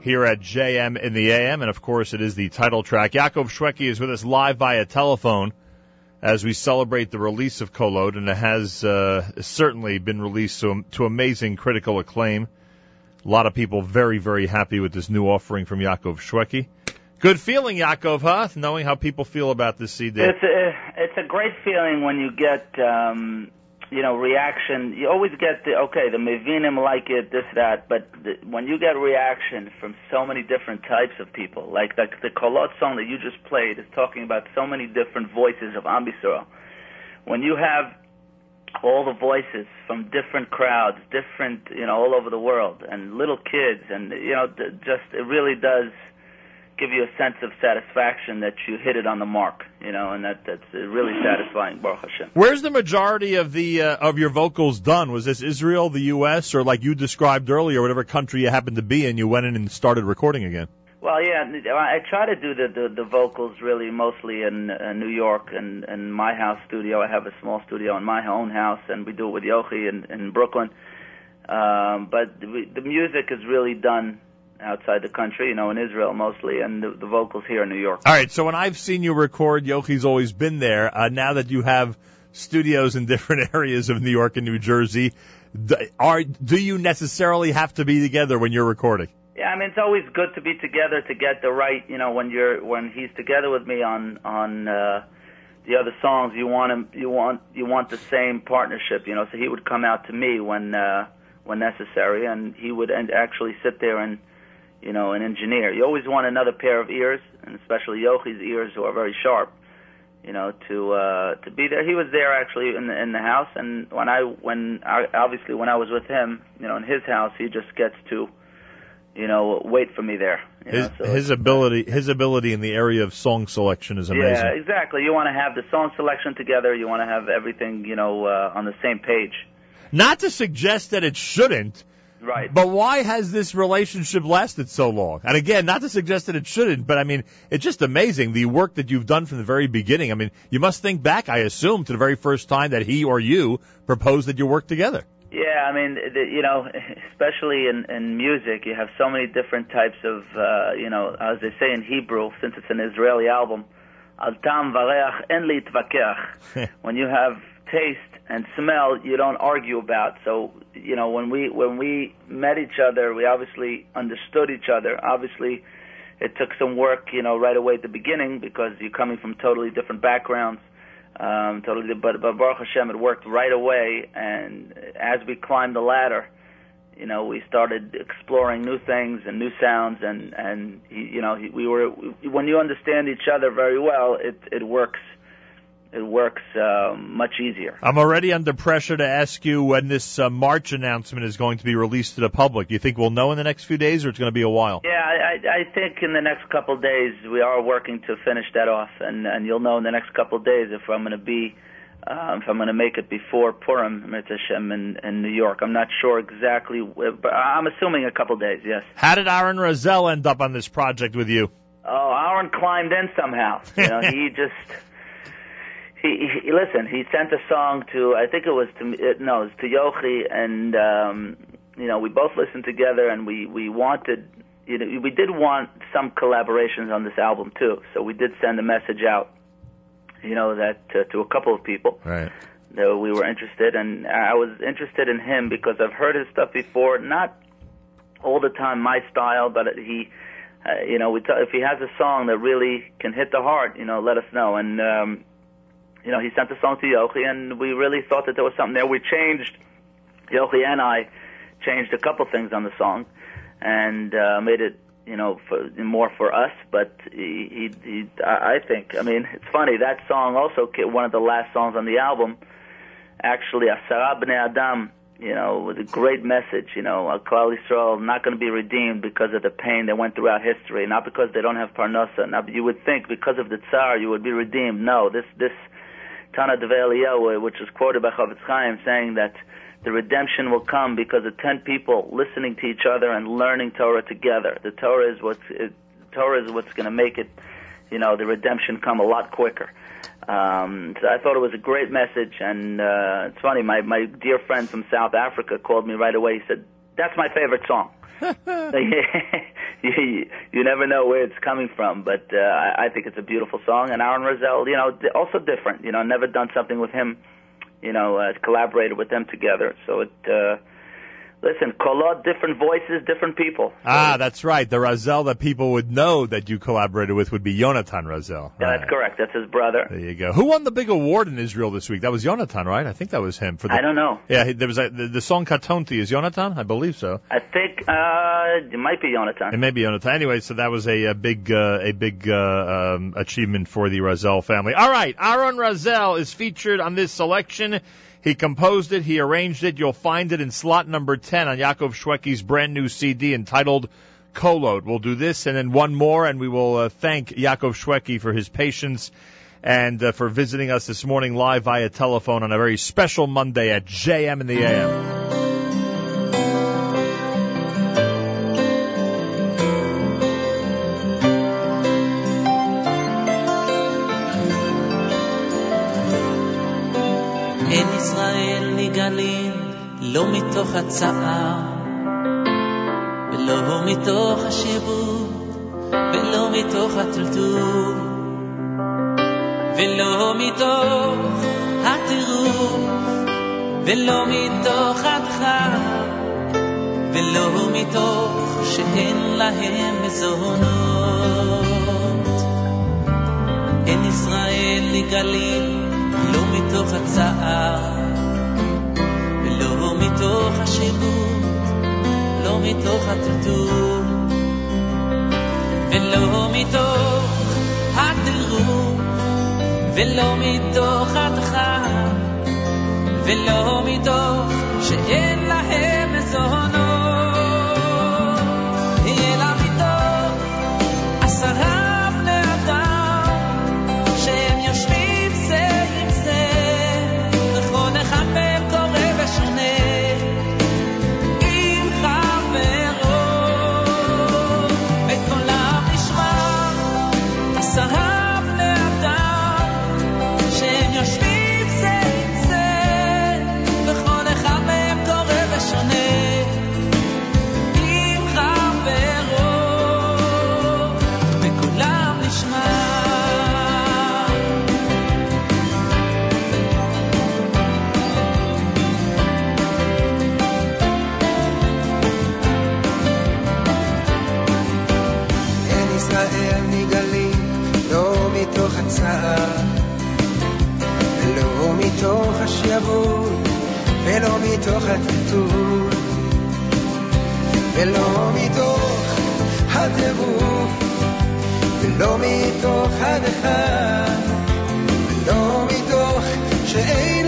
here at JM in the AM, and of course it is the title track. Yaakov Shwekey is with us live via telephone as we celebrate the release of Kolot, and it has uh, certainly been released to, to amazing critical acclaim. A lot of people very, very happy with this new offering from Yaakov Shwekey. Good feeling, Yaakov, huh? Knowing how people feel about this CD. It's a it's a great feeling when you get um, you know reaction. You always get the okay, the Mevinim like it, this that, but the, when you get reaction from so many different types of people, like the, the Kolot song that you just played is talking about so many different voices of Am Yisrael. When you have all the voices from different crowds, different you know all over the world, and little kids, and you know just it really does give you a sense of satisfaction that you hit it on the mark, you know, and that that's really satisfying, Baruch Hashem. Where's the majority of the uh, of your vocals done? Was this Israel, the U.S., or like you described earlier, whatever country you happened to be in, you went in and started recording again? Well, yeah, I try to do the the, the vocals really mostly in uh, New York and in my house studio. I have a small studio in my own house, and we do it with Yochi in, in Brooklyn. Um, but the, the music is really done outside the country, you know, in Israel mostly, and the, the vocals here in New York. All right, so when I've seen you record, Yochi's always been there. Uh, now that you have studios in different areas of New York and New Jersey, are do you necessarily have to be together when you're recording? Yeah, I mean it's always good to be together to get the right, you know, when you're when he's together with me on on uh the other songs, you want him you want you want the same partnership, you know, so he would come out to me when uh when necessary and he would and actually sit there and you know, an engineer. You always want another pair of ears, and especially Yochi's ears who are very sharp, you know, to uh to be there. He was there actually in the in the house and when I when I obviously when I was with him, you know, in his house, he just gets to you know, wait for me there. His, know, so his ability, his ability in the area of song selection is amazing. Yeah, exactly. You want to have the song selection together. You want to have everything, you know, uh, on the same page. Not to suggest that it shouldn't, Right. but why has this relationship lasted so long? And again, not to suggest that it shouldn't, but I mean, it's just amazing the work that you've done from the very beginning. I mean, you must think back, I assume, to the very first time that he or you proposed that you work together. Yeah, I mean, the, you know, especially in in music, you have so many different types of, uh, you know, as they say in Hebrew, since it's an Israeli album, al tam vareach en litvakeach. when you have taste and smell, you don't argue about. So, you know, when we when we met each other, we obviously understood each other. Obviously, it took some work, you know, right away at the beginning because you're coming from totally different backgrounds. Um, totally, but, but Baruch Hashem, it worked right away. And as we climbed the ladder, you know, we started exploring new things and new sounds, and and you know, we were when you understand each other very well, it it works. It works um, much easier. I'm already under pressure to ask you when this uh, March announcement is going to be released to the public. Do You think we'll know in the next few days, or it's going to be a while? Yeah, I, I think in the next couple of days we are working to finish that off, and and you'll know in the next couple of days if I'm going to be, um, if I'm going to make it before Purim, Mitzvah Hashem, in, in New York. I'm not sure exactly, but I'm assuming a couple of days. Yes. How did Aaron Razel end up on this project with you? Oh, Aaron climbed in somehow. You know, he just. He, he listen. He sent a song to I think it was to it, no, it was to Yochi, and um, you know we both listened together, and we we wanted you know we did want some collaborations on this album too. So we did send a message out, you know that to, to a couple of people Right. that we were interested, and I was interested in him because I've heard his stuff before, not all the time my style, but he, uh, you know, we t- if he has a song that really can hit the heart, you know, let us know. And um, you know, he sent the song to Yochi, and we really thought that there was something there. We changed, Yochi and I changed a couple things on the song, and uh, made it. You know, for, more for us, but he, he, he, I think, I mean, it's funny that song also one of the last songs on the album actually Asara Bnei Adam, you know, with a great message, you know, Klal Yisrael not going to be redeemed because of the pain they went throughout history, not because they don't have parnasa. Now, you would think because of the Tsar you would be redeemed. No, this this Tana Devei Eliyahu, which is quoted by Chofetz Chaim, saying that the redemption will come because of ten people listening to each other and learning Torah together. The Torah is what's it, Torah is what's going to make it you know, the redemption come a lot quicker. Um, so I thought it was a great message, and uh, it's funny. My my dear friend from South Africa called me right away. He said, "That's my favorite song." you, you never know where it's coming from, but uh, I, I think it's a beautiful song. And Aaron Razel, you know, also different. You know, never done something with him. You know, uh, collaborated with them together. So it, uh, listen, kolot, different voices, different people. Ah, that's right. The Razel that people would know that you collaborated with would be Yonatan Razel. Yeah, that's correct. That's his brother. There you go. Who won the big award in Israel this week? That was Yonatan, right? I think that was him. For the, I don't know. Yeah, there was a, the, the song Katonti is Yonatan, I believe so. I think uh, it might be Jonathan. It may be Yonatan. Anyway, so that was a, a big uh, a big uh, um, achievement for the Razel family. All right, Aaron Razel is featured on this selection. He composed it, he arranged it. You'll find it in slot number 10 on Yaakov Shwekey's brand new CD entitled Kolot. We'll do this and then one more, and we will uh, thank Yaakov Shwekey for his patience and uh, for visiting us this morning live via telephone on a very special Monday at JM in the AM. לא מתוך הצער ולא מתוך השיבוט ולא מתוך הטלטול ולא מתוך הטירוף ולא מתוך הדחק ולא מתוך שאין להם מזונות. אין ישראל נגאלים לא מתוך הצער מתוך השיבוט, לא מתוך הטלטול ולא מתוך הטירוף ולא מתוך הדחק ולא מתוך שאין להם מזונות نبود. ولو میتاخت تو ولو تو حد بود ولو میتاخت حد خد ولو تو شعی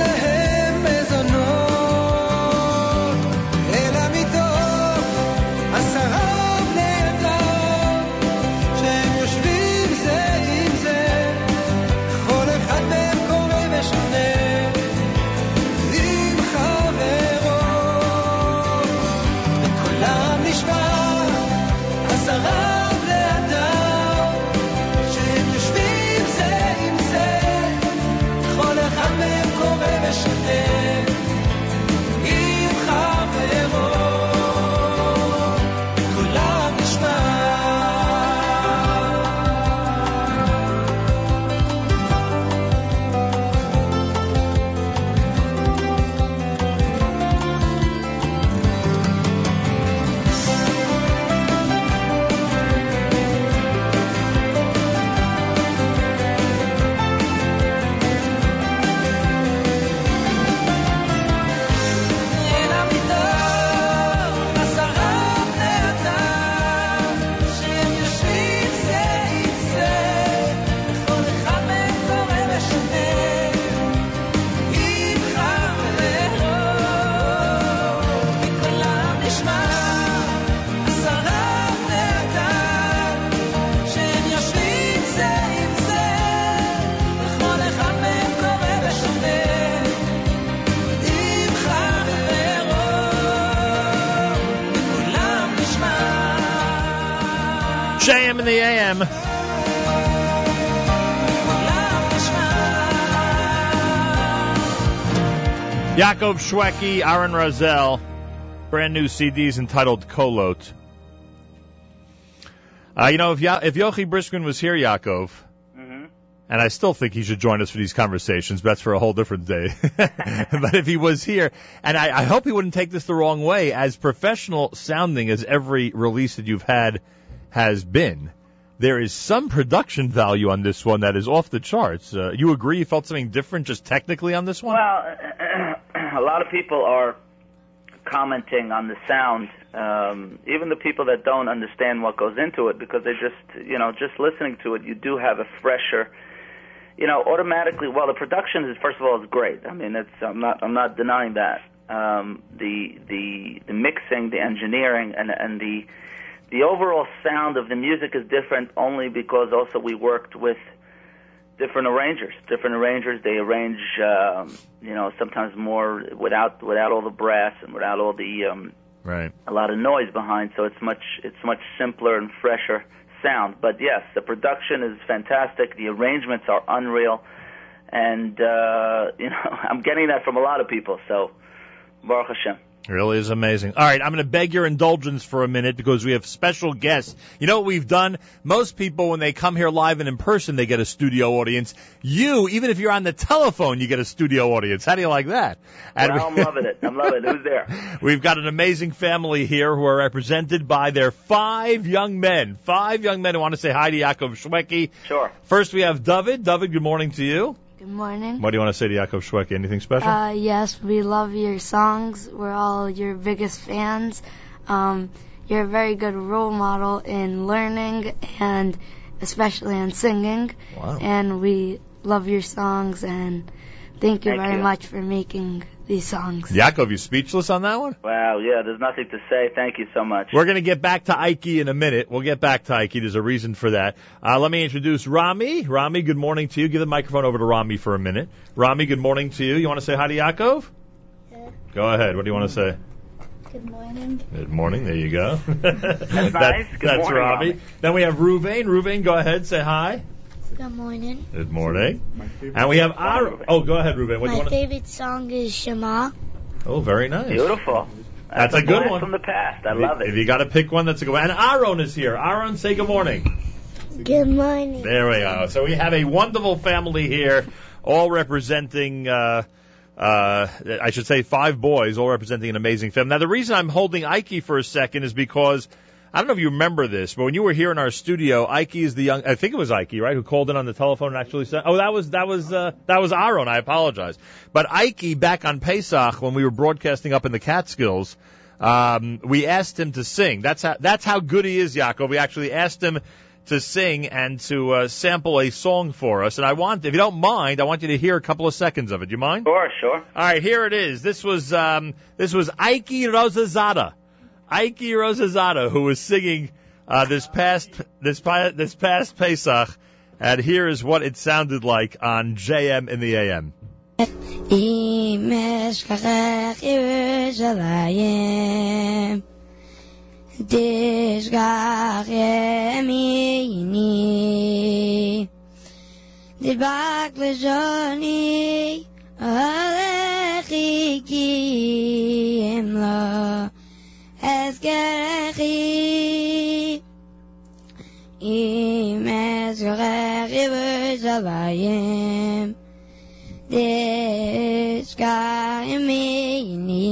in the AM. Yaakov Shwekey, Aaron Razel, brand new CDs entitled Kolot. Uh, you know, if, ya- if Yochi Briskman was here, Yaakov, mm-hmm. and I still think he should join us for these conversations, but that's for a whole different day. but if he was here, and I, I hope he wouldn't take this the wrong way, as professional sounding as every release that you've had has been, there is some production value on this one that is off the charts. Uh, you agree you felt something different just technically on this one? Well, a lot of people are commenting on the sound, um, even the people that don't understand what goes into it, because they just, you know, just listening to it, you do have a fresher, you know, automatically. Well, the production is first of all is great. I mean, it's I'm not I'm not denying that. Um, the the the mixing, the engineering, and and the the overall sound of the music is different only because also we worked with different arrangers. Different arrangers, they arrange, um, you know, sometimes more without without all the brass and without all the um, Right. a lot of noise behind. So it's much it's much simpler and fresher sound. But yes, the production is fantastic. The arrangements are unreal, and uh, you know, I'm getting that from a lot of people. So, Baruch Hashem. It really is amazing. All right, I'm going to beg your indulgence for a minute because we have special guests. You know what we've done? Most people, when they come here live and in person, they get a studio audience. You, even if you're on the telephone, you get a studio audience. How do you like that? And Well, I'm loving it. I'm loving it. Who's there? We've got an amazing family here who are represented by their five young men. Five young men who want to say hi to Yaakov Shwekey. Sure. First, we have David. David, good morning to you. Good morning. What do you want to say to Yaakov Shwekey? Anything special? Uh, yes, we love your songs. We're all your biggest fans. Um, you're a very good role model in learning and especially in singing. Wow. And we love your songs and thank you Thank very you. much for making these songs. Yaakov, you speechless on that one? Wow. Yeah. There's nothing to say. Thank you so much. We're going to get back to Ike in a minute. We'll get back to Ike. There's a reason for that. Uh, let me introduce Rami. Rami, good morning to you. Give the microphone over to Rami for a minute. Rami, good morning to you. You want to say hi to Yaakov? Go ahead. What do you want to say? Good morning. Good morning. There you go. that's nice. Good that's morning, Rami. Rami. Then we have Ruvain. Ruvain, go ahead. Say hi. Good morning. Good morning. And we have our. Oh, go ahead, Ruben. What do you My want to? favorite song is Shema. Oh, very nice. Beautiful. That's a good blast one. from the past. I If love you- If it. you got to pick one, that's a good one. And Aaron is here. Aaron, say good morning. Good morning. There we go. So we have a wonderful family here, all representing, uh, uh, I should say five boys, all representing an amazing family. Now the reason I'm holding Ike for a second is because I don't know if you remember this, but when you were here in our studio, Ike is the young, I think it was Ike, right, who called in on the telephone and actually said, oh, that was, that was, uh, that was Aaron, I apologize. But Ike, back on Pesach, when we were broadcasting up in the Catskills, um, we asked him to sing. That's how, that's how good he is, Yaakov. We actually asked him to sing and to uh, sample a song for us. And I want, if you don't mind, I want you to hear a couple of seconds of it. Do you mind? Sure, sure. All right, here it is. This was um, this was Ike Rosazada, Ike Rosazada, who was singing uh, this past this pa- this past Pesach, and here is what it sounded like on JM in the AM. אם אשכחך ירושלים, תשכח ימיני, תדבק לשוני, הלכי כי אם לא Eskerri Imez gerri bezabaiem Deska emini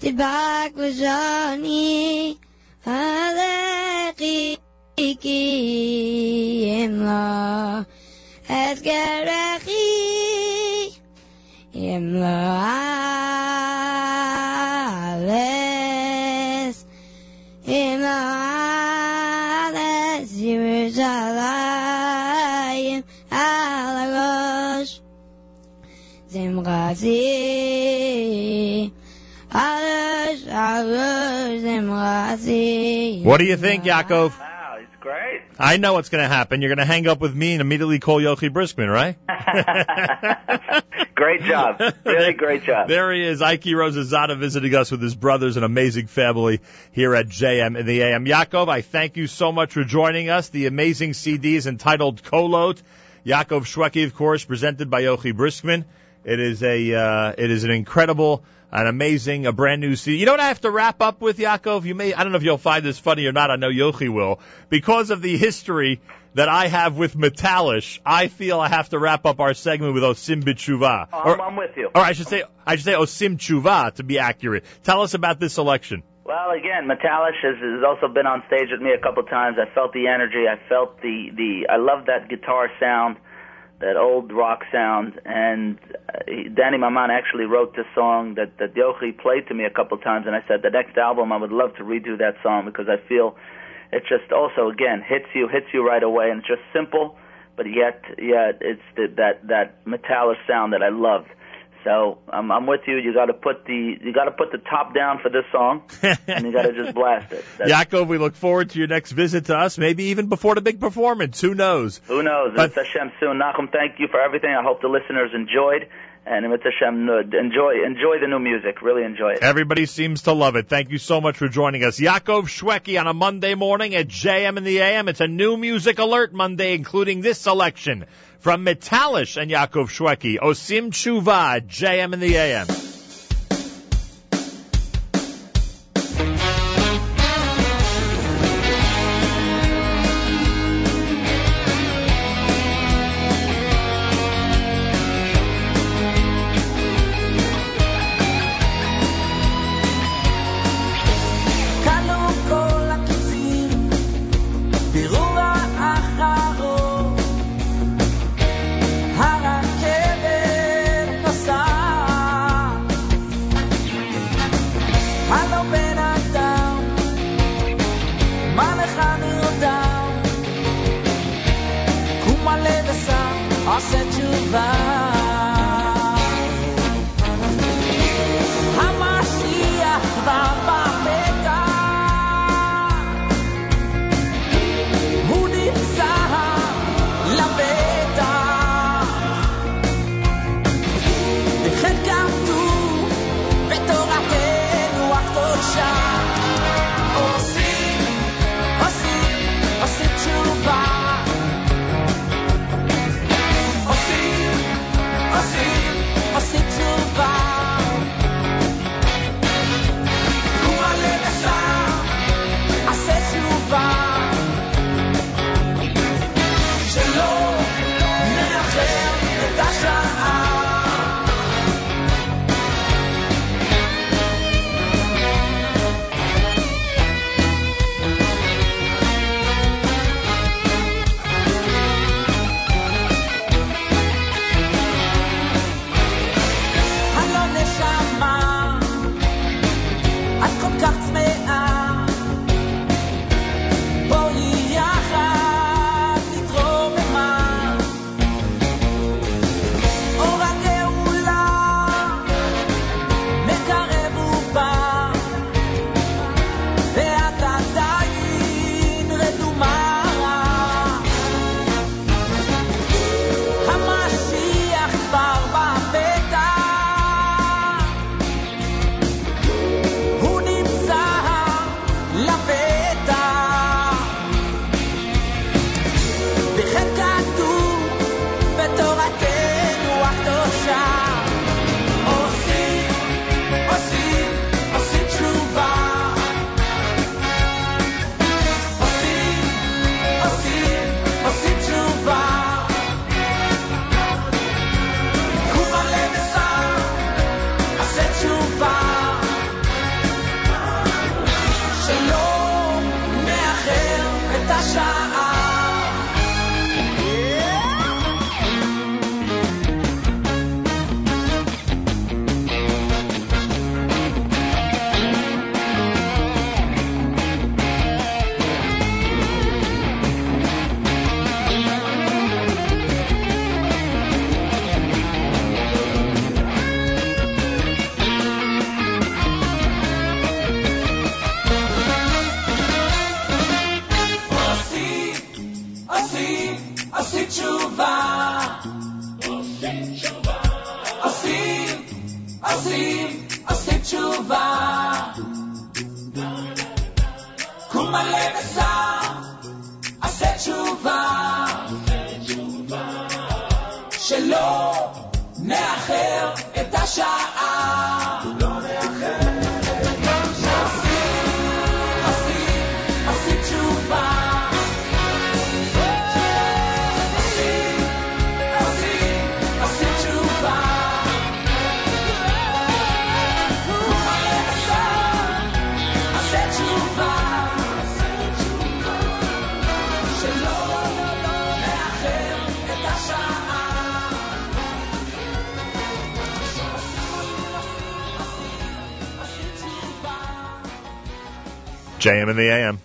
Tibak bezani Adekri Iki emla Eskerri Emla Eskerri What do you think, Yaakov? Wow, it's great. I know what's going to happen. You're going to hang up with me and immediately call Yochi Briskman, right? Great job. Really great job. There he is, Ike Rosazada visiting us with his brothers, an amazing family here at JM in the AM. Yaakov, I thank you so much for joining us. The amazing CD is entitled Kolot. Yaakov Shwekey, of course, presented by Yochi Briskman. It is a uh, it is an incredible, an amazing, a brand new CD. You know what I have to wrap up with, Yaakov? You may I don't know if you'll find this funny or not. I know Yochi will because of the history that I have with Metalish. I feel I have to wrap up our segment with Osim B'Tshuva. Oh, Or, I'm, I'm with you. or I should say I should say Osim Tshuva to be accurate. Tell us about this selection. Well, again, Metalish has, has also been on stage with me a couple times. I felt the energy. I felt the the. I love that guitar sound, that old rock sound. And uh, Danny Maman actually wrote this song that that Yochi played to me a couple times, and I said the next album I would love to redo that song because I feel it just also again hits you hits you right away, and it's just simple, but yet yet it's the, that that Metallic sound that I love. So I'm I'm with you. You got to put the you got to put the top down for this song, and you got to just blast it. That's, Yaakov, we look forward to your next visit to us, maybe even before the big performance. Who knows? Who knows? But- It's Hashem soon. Nachum, thank you for everything. I hope the listeners enjoyed, and it's Hashem uh, enjoy enjoy the new music. Really enjoy it. Everybody seems to love it. Thank you so much for joining us. Yaakov Shwekey on a Monday morning at JM in the AM. It's a new music alert Monday, including this selection from Metalish and Yaakov Shwekey. Osim Tshuva, JM in the AM. survive. JM in the AM.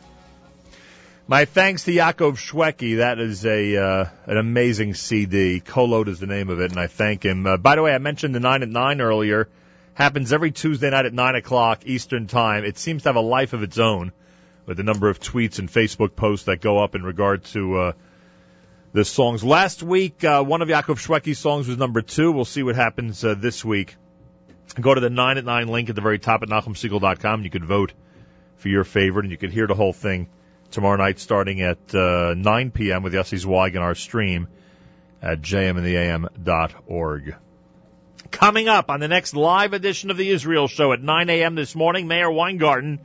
My thanks to Yaakov Shwekey. That is a uh, an amazing CD. Kolot is the name of it, and I thank him. Uh, by the way, I mentioned the nine at nine earlier. Happens every Tuesday night at nine o'clock Eastern Time. It seems to have a life of its own with the number of tweets and Facebook posts that go up in regard to uh, the songs. Last week, uh, one of Yaakov Shwekey's songs was number two. We'll see what happens uh, this week. Go to the nine at nine link at the very top at NachumSegal.com. You can vote for your favorite, and you can hear the whole thing tomorrow night starting at uh, 9 p.m. with Yossi Zweig in our stream at jmintheam.org. Coming up on the next live edition of the Israel Show at 9 a.m. this morning, Meir Weingarten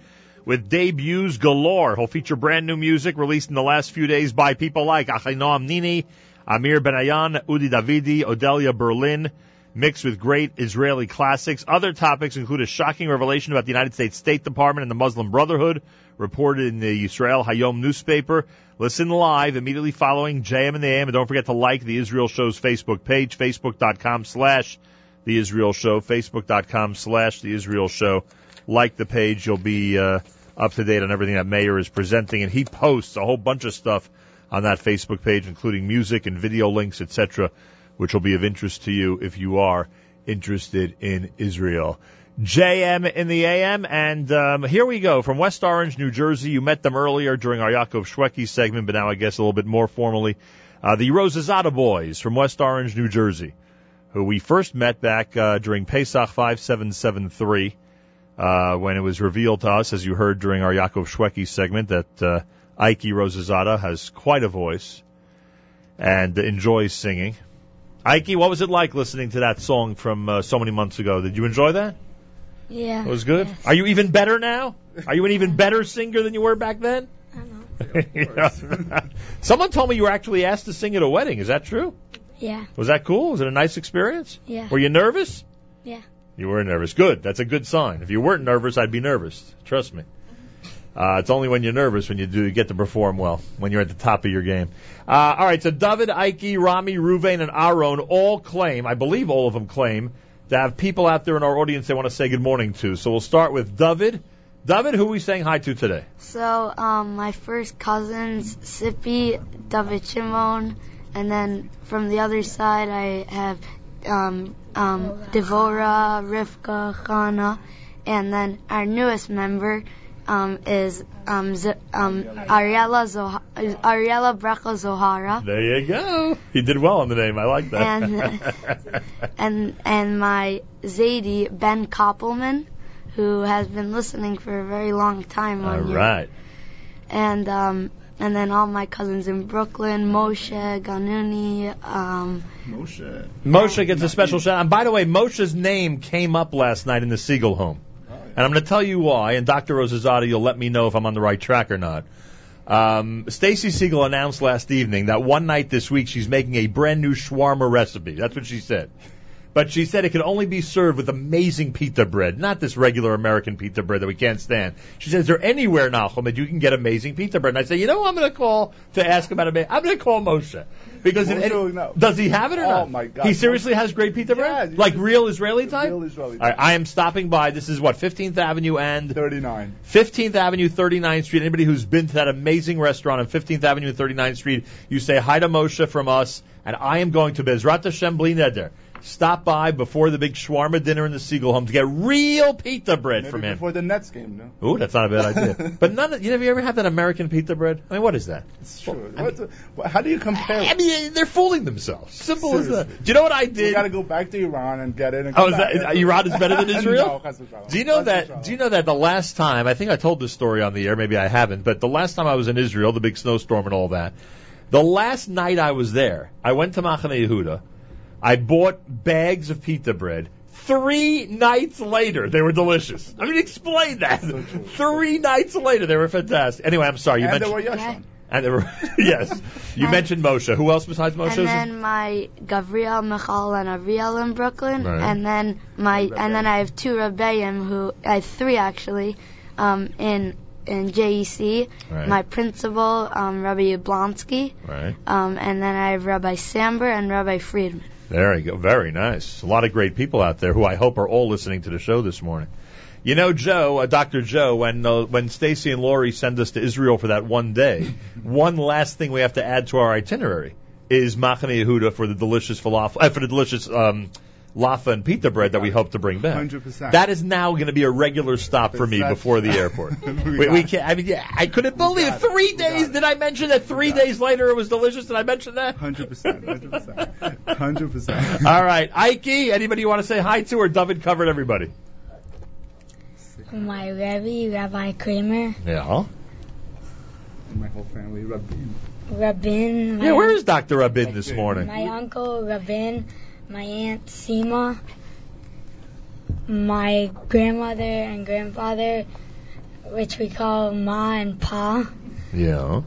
with debuts galore. He'll feature brand new music released in the last few days by people like Achinoam Nini, Amir Benayoun, Udi Davidi, Odelia Berlin, mixed with great Israeli classics. Other topics include a shocking revelation about the United States State Department and the Muslim Brotherhood, reported in the Israel Hayom newspaper. Listen live immediately following JM and the AM, and don't forget to like the Israel Show's Facebook page, facebook.com slash the Israel Show, facebook.com slash the Israel Show. Like the page, you'll be uh, up to date on everything that Meir is presenting, and he posts a whole bunch of stuff on that Facebook page, including music and video links, etc., which will be of interest to you if you are interested in Israel. JM in the AM, and um, here we go from West Orange, New Jersey. You met them earlier during our Yaakov Shwekey segment, but now I guess a little bit more formally. Uh, the Rosazada Boys from West Orange, New Jersey, who we first met back uh, during Pesach 5773, uh, when it was revealed to us, as you heard during our Yaakov Shwekey segment, that uh, Ike Rosazada has quite a voice and enjoys singing. Ike, what was it like listening to that song from uh, so many months ago? Did you enjoy that? Yeah. It was good. Are you even better now? Are you an even better singer than you were back then? I Yeah. Someone told me you were actually asked to sing at a wedding. Is that true? Yeah. Was that cool? Was it a nice experience? Yeah. Were you nervous? Yeah. You were nervous. Good. That's a good sign. If you weren't nervous, I'd be nervous. Trust me. Uh, it's only when you're nervous when you do you get to perform well, when you're at the top of your game. Uh, all right, so David, Ike, Rami, Ruvain, and Aaron all claim, I believe all of them claim, to have people out there in our audience they want to say good morning to. So we'll start with David. David, who are we saying hi to today? So, um, my first cousins, Sippy, David Shimon, and then from the other side, I have um, um, Devora, Rivka, Chana, and then our newest member um, is um, Z- um, Ariella, Zoha- Ariella Brecha Zohara. There you go. He did well on the name. I like that. And- and and my Zadie Ben Koppelman, who has been listening for a very long time all on you. right. And um and then all my cousins in Brooklyn, Moshe, Ganuni, um Moshe. Moshe gets a special shout. Out. And by the way, Moshe's name came up last night in the Segal home. And I'm going to tell you why. And Dr. Rosazada, you'll let me know if I'm on the right track or not. Um, Stacy Segal announced last evening that one night this week she's making a brand new shawarma recipe. That's what she said. But she said it could only be served with amazing pita bread, not this regular American pita bread that we can't stand. She says, is there anywhere, Nahum, that you can get amazing pita bread? And I say, you know who I'm going to call to ask about it? I'm going to call Moshe. Because if Moshe any- does he have it or Oh, not? Oh my God. He seriously has great pita bread? Like real Israeli type? Real Israeli All right, I am stopping by. This is what, 15th Avenue and 39. 15th Avenue, 39th Street. Anybody who's been to that amazing restaurant on 15th Avenue and 39th Street, you say hi to Moshe from us, and I am going to Bezrat Hashem Bli Neder. Stop by before the big shawarma dinner in the Segal home to get real pita bread Maybe from him. before the Nets game, no? Ooh, that's not a bad idea. but none of, you ever had that American pita bread? I mean, what is that? It's true. The- wh- how do you compare? I mean, they're fooling themselves. Simple as that. Do you know what I did? You got to go back to Iran and get it. And Oh, is Iran is better than Israel? no. Do you know that? Do you know that the last time I think I told this story on the air, maybe I haven't, but the last time I was in Israel, the big snowstorm and all that, the last night I was there, I went to Machane Yehuda, I bought bags of pita bread, Three nights later, they were delicious. I mean, explain that. Three nights later, they were fantastic. Anyway, I'm sorry. You and they mentioned. were Yashon. And they were, yes. You And- mentioned Moshe. Who else besides Moshe? And then my Gavriel, Michal, and Aviel in Brooklyn, Right. and then my and then I have two Rebbeim who I have three actually, um, in in JEC. Right. My principal, um, Rabbi Yablonsky, Right. um, and then I have Rabbi Samber and Rabbi Friedman. There you go. Very nice. A lot of great people out there who I hope are all listening to the show this morning. You know, Joe, uh, Dr. Joe, when uh, when Stacy and Lori send us to Israel for that one day, one last thing we have to add to our itinerary is Machane Yehuda for the delicious falafel, uh, for the delicious um, lafa and pita bread that we hope to bring back. 100%. That is now going to be a regular stop for me before the airport. We we, we can't. I mean, yeah, I couldn't believe it. Three days. Did I mention that? Three days later, it was delicious. Did I mention that? Hundred percent, hundred percent, hundred percent. All right, Ike. Anybody you want to say hi to, or David covered everybody? My Rebbe, Rabbi Kramer, Yeah. My whole family, Rabin. Rabin, Yeah. Where is Doctor Rabin this morning? my uncle Rabin, my aunt Sima, my grandmother and grandfather, which we call Ma and Pa, Yeah.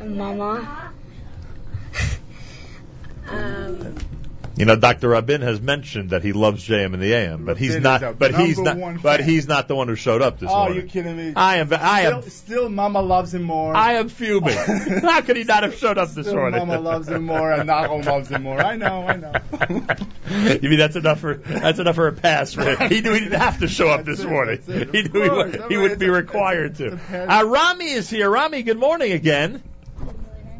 and Mama. um, You know, Dr. Rabin has mentioned that he loves JM and the AM, but he's Rabin not. But he's not. one But fan. he's not the one who showed up this Oh, morning. Oh, you kidding me? I am. I am. Still, still, Mama loves him more. I am fuming. How could he not have showed up this Still, morning? Mama loves him more, and Nachum loves him more. I know, I know. you mean that's enough for that's enough for a pass for him? He knew he didn't have to show up this morning. He knew he, would, he wouldn't be required to. Uh, Rami is here. Rami, good morning again.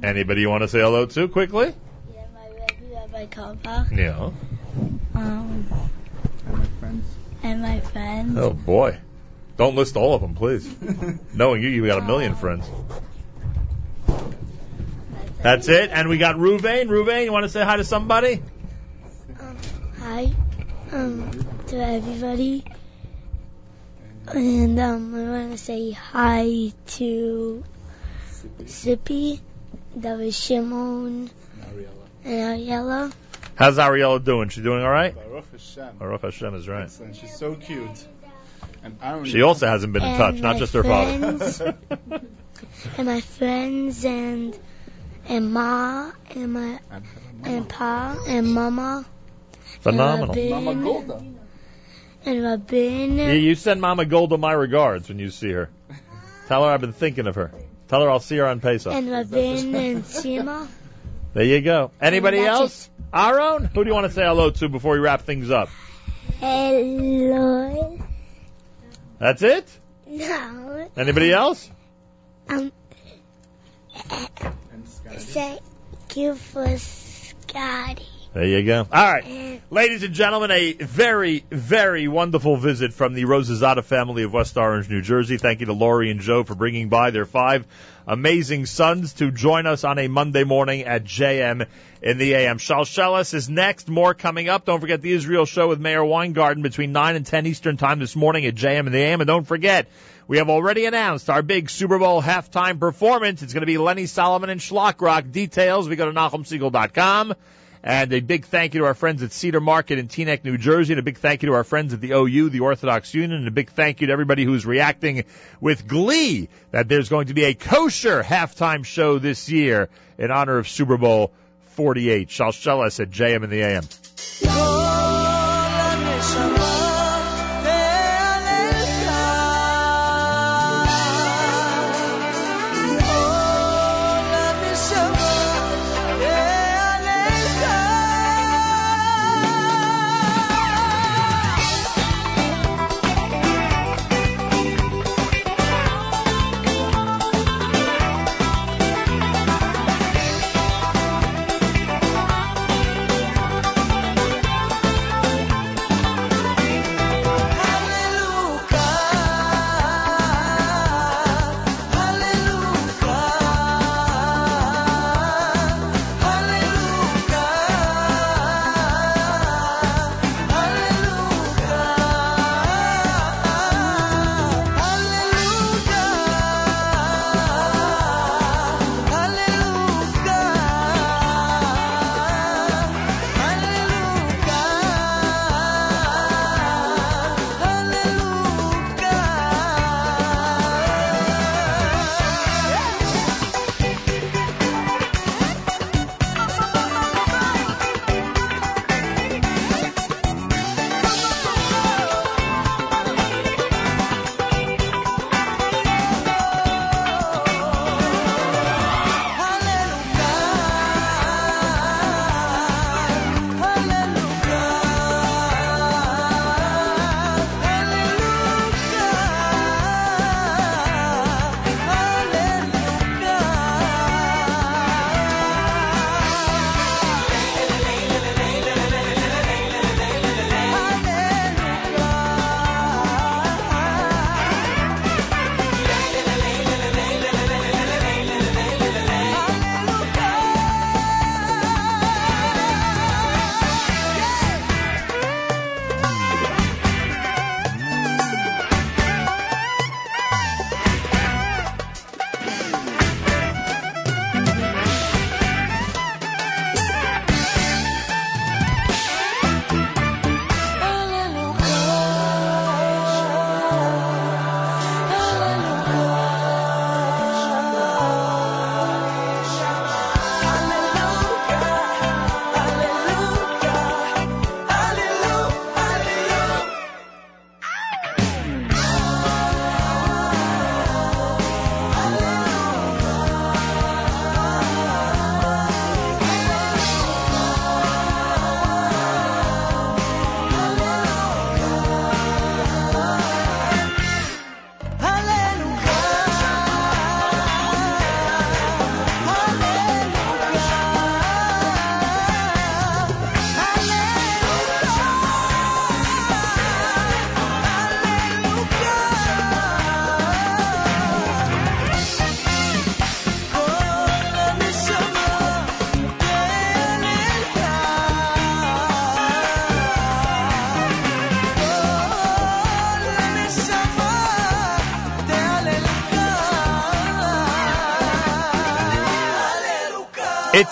Anybody you want to say hello to quickly? Rabbi Kava, Yeah. um, and my friends. Oh boy. Don't list all of them, please. Knowing you, you got a million friends. That's it. And we got Ruvain. Ruvain, you want to say hi to somebody? Hi um, to everybody. And um, I want to say hi to Sippy, David Shimon, and Ariella. How's Ariella doing? She doing all right? Baruch Hashem. Baruch Hashem is right. And she's so cute. And I don't She also hasn't been in And touch, not my just her friends. father. and my friends and and Ma and my and Pa and Mama. Phenomenal. And Rabin, Mama Golda. And Rabin. You, you send Mama Golda my regards when you see her. Tell her I've been thinking of her. Tell her I'll see her on Pesach. And Rabin and Sima. There you go. Anybody else? Aaron? Who do you want to say hello to before we wrap things up? Hello. That's it? No. Anybody else? Um. Thank you for Scotty. There you go. All right. Ladies and gentlemen, a very, very wonderful visit from the Rosazada family of West Orange, New Jersey. Thank you to Lori and Joe for bringing by their five amazing sons to join us on a Monday morning at JM in the AM. Shalshelis is next. More coming up. Don't forget the Israel show with Meir Weingarten between 9 and 10 Eastern time this morning at JM in the AM. And don't forget, we have already announced our big Super Bowl halftime performance. It's going to be Lenny Solomon and Shlock Rock. Details, we go to NachumSegal.com. And a big thank you to our friends at Cedar Market in Teaneck, New Jersey, and a big thank you to our friends at the OU, the Orthodox Union, and a big thank you to everybody who's reacting with glee that there's going to be a kosher halftime show this year in honor of Super Bowl 48. Shalshelis at JM in the AM.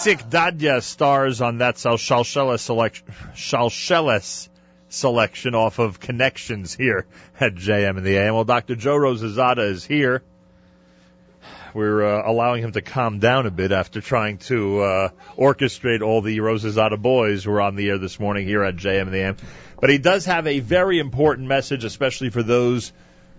Itzik Dadya stars on that Sal- selection, selection off of Connections here at JM in the AM. Well, Dr. Joe Rosazada is here. We're uh, allowing him to calm down a bit after trying to uh, orchestrate all the Rosazada boys who were on the air this morning here at JM in the AM. But he does have a very important message, especially for those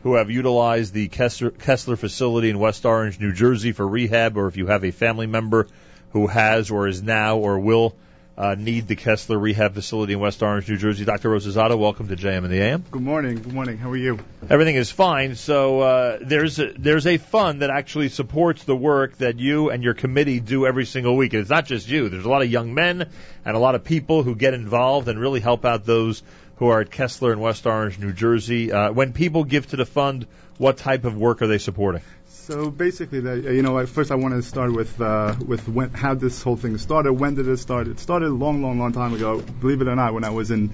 who have utilized the Kessler, Kessler facility in West Orange, New Jersey for rehab, or if you have a family member who has or is now or will uh, need the Kessler rehab facility in West Orange, New Jersey. Dr. Rosazada, welcome to JM and the AM. Good morning. Good morning. How are you? Everything is fine. So uh, there's a, there's a fund that actually supports the work that you and your committee do every single week. And it's not just you. There's a lot of young men and a lot of people who get involved and really help out those who are at Kessler in West Orange, New Jersey. Uh, when people give to the fund, what type of work are they supporting? So basically, the, you know, first I want to start with uh, with when, how this whole thing started. When did it start? It started a long, long, long time ago. Believe it or not, when I was in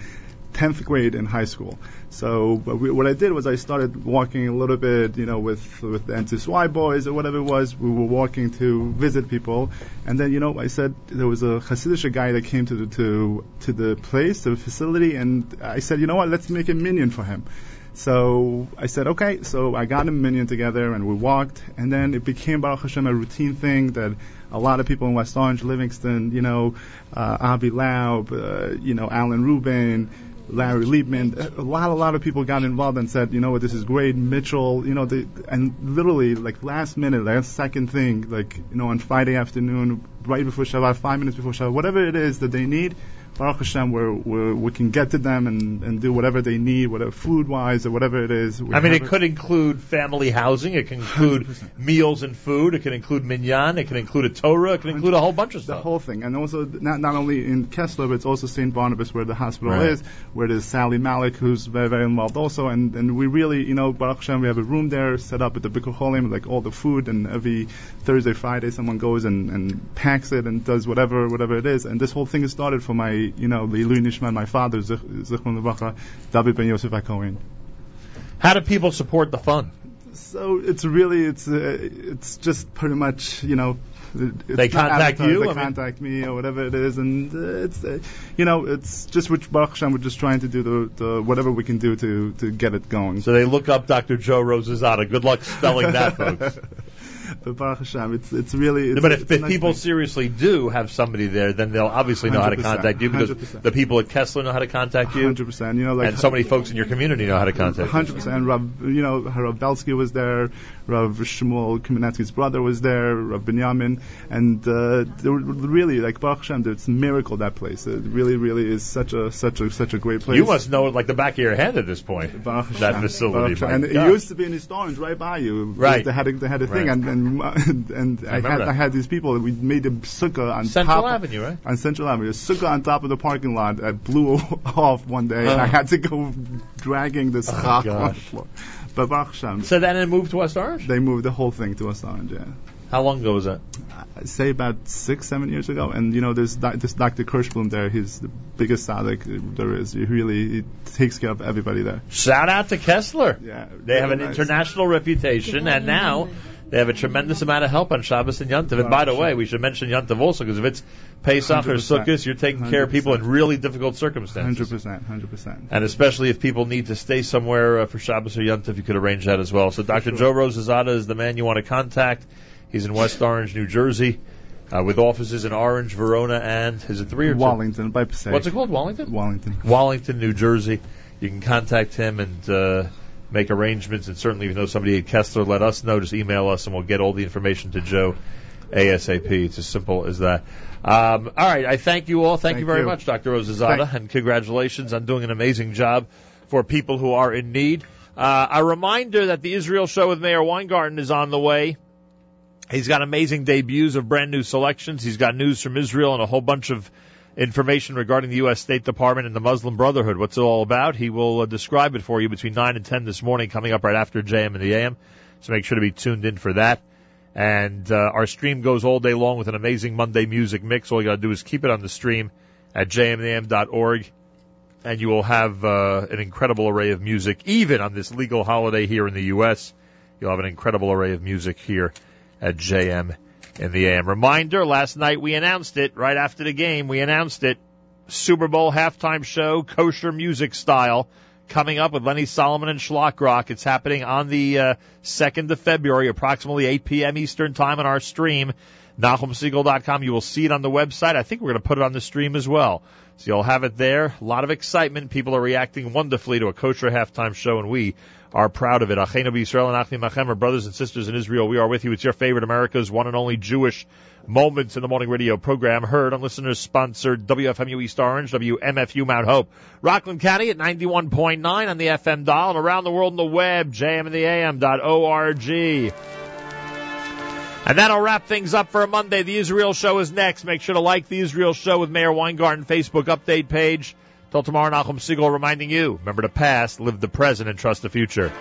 10th grade in high school. So we, what I did was I started walking a little bit, you know, with with the NCSY boys or whatever it was. We were walking to visit people, and then you know I said there was a Hasidic guy that came to the to to the place, the facility, and I said, you know what, let's make a minyan for him. So I said, okay. So I got a minyan together and we walked, and then it became Baruch Hashem a routine thing that a lot of people in West Orange, Livingston, you know, uh, Avi Laub, uh, you know, Alan Rubin, Larry Liebman, a lot, a lot of people got involved and said, you know what, this is great. Mitchell, you know, the, and literally like last minute, last second thing, like you know, on Friday afternoon, right before Shabbat, five minutes before Shabbat, whatever it is that they need. Baruch Hashem, we're, we're, we can get to them and, and do whatever they need, whatever food wise or whatever it is. We I mean, it could include family housing. It can include meals and food. It can include minyan. It can include a Torah. It can include a whole bunch of stuff. the whole thing, and also not not only in Kessler, but it's also St. Barnabas where the hospital Right. is, where there's Sally Malik who's very very involved also, and and we really you know Baruch Hashem we have a room there set up at the Bikur Cholim, like all the food, and every Thursday Friday someone goes and and packs it and does whatever whatever it is, and this whole thing is started for my you know the Ilui Nishman, my father Zichron Levacha, David Ben Yosef HaKohen. How do people support the fund? So it's really it's uh, it's just pretty much you know. They contact you? They I mean- contact me or whatever it is, and uh, it's uh, you know it's just which Baruch Hashem we're just trying to do the, the whatever we can do to to get it going. So they look up Dr. Joe Rosazada. Good luck spelling that, folks. but Baruch Hashem, it's it's really. It's, but if, if nice people thing. seriously do have somebody there, then they'll obviously know how to contact you because 100%. the people at Kessler know how to contact you. 100%. You know, like and so many folks in your community know how to contact you. Hundred percent. Rav, you know, Rav Belsky was there. Rav Shmuel Kamenetsky's brother was there. Rav Binyamin, and uh, really like Baruch Hashem. It's a miracle that place. It really, really is such a such a such a great place. You must know it like the back of your head at this point. Baruch that Hashem, facility. Baruch and God. it used to be in East Orange, right by you. Right. They had a, they had a thing, Right. and and, and I, remember had that. I had these people. We made a sukkah on Central top Avenue, right? on Central Avenue, a sukkah on top of the parking lot that blew off one day, and. I had to go dragging this Oh, on the floor. But Baruch Hashem, So then it moved to West Orange? they moved the whole thing to West Orange. Yeah. How long ago was that? I'd say about six, seven years ago. And you know, there's doc- this Dr. Kirshblum there. He's the biggest tzaddik there is. He really he takes care of everybody there. Shout out to Kessler. Yeah, They have an nice. international reputation, and now they have a tremendous amount of help on Shabbos and Yontiv. And by the way, we should mention Yontiv also, because if it's Pesach or 100%. Sukkot, you're taking care of people in really difficult circumstances. Hundred percent, hundred percent. And especially if people need to stay somewhere uh, for Shabbos or Yontif, you could arrange that as well. So Dr. Joe Rosazada is the man you want to contact. He's in West Orange, New Jersey, uh, with offices in Orange, Verona, and is it three or two? Wallington, by Passaic. What's it called? Wallington. Wallington. Wallington, New Jersey. You can contact him and uh, make arrangements. And certainly, if you know somebody at Kessler, let us know. Just email us, and we'll get all the information to Joe ASAP. It's as simple as that. Um, all right, I thank you all. Thank, Thank you very you. much, Dr. Rosazada, and congratulations on doing an amazing job for people who are in need. Uh, a reminder that the Israel show with Meir Weingarten is on the way. He's got amazing debuts of brand new selections. He's got news from Israel and a whole bunch of information regarding the U.S. State Department and the Muslim Brotherhood. What's it all about? He will uh, describe it for you between 9 and 10 this morning, coming up right after JM and the AM. So make sure to be tuned in for that. And uh, our stream goes all day long with an amazing Monday music mix. All you got to do is keep it on the stream at jmam.org, and you will have uh, an incredible array of music, even on this legal holiday here in the U.S. You'll have an incredible array of music here at JM in the AM. Reminder, last night we announced it, right after the game, we announced it. Super Bowl halftime show, kosher music style, coming up with Lenny Solomon and Shlock Rock. It's happening on the uh, 2nd of February, approximately 8 p.m. Eastern Time on our stream, NachumSegal.com. You will see it on the website. I think we're going to put it on the stream as well. So you'll have it there. A lot of excitement. People are reacting wonderfully to a kosher halftime show, and we are proud of it. Achenu B'Yisrael and Achim Achem, our brothers and sisters in Israel. We are with you. It's your favorite America's one and only Jewish Moments in the Morning radio program heard on listeners sponsored WFMU East Orange, WMFU Mount Hope, Rockland County at 91.9 on the FM dial and around the world on the web, jmandtheam.org. And that'll wrap things up for a Monday. The Israel Show is next. Make sure to like the Israel Show with Meir Weingarten Facebook update page. Till tomorrow, Nachum Segal reminding you, remember the past, live the present, and trust the future.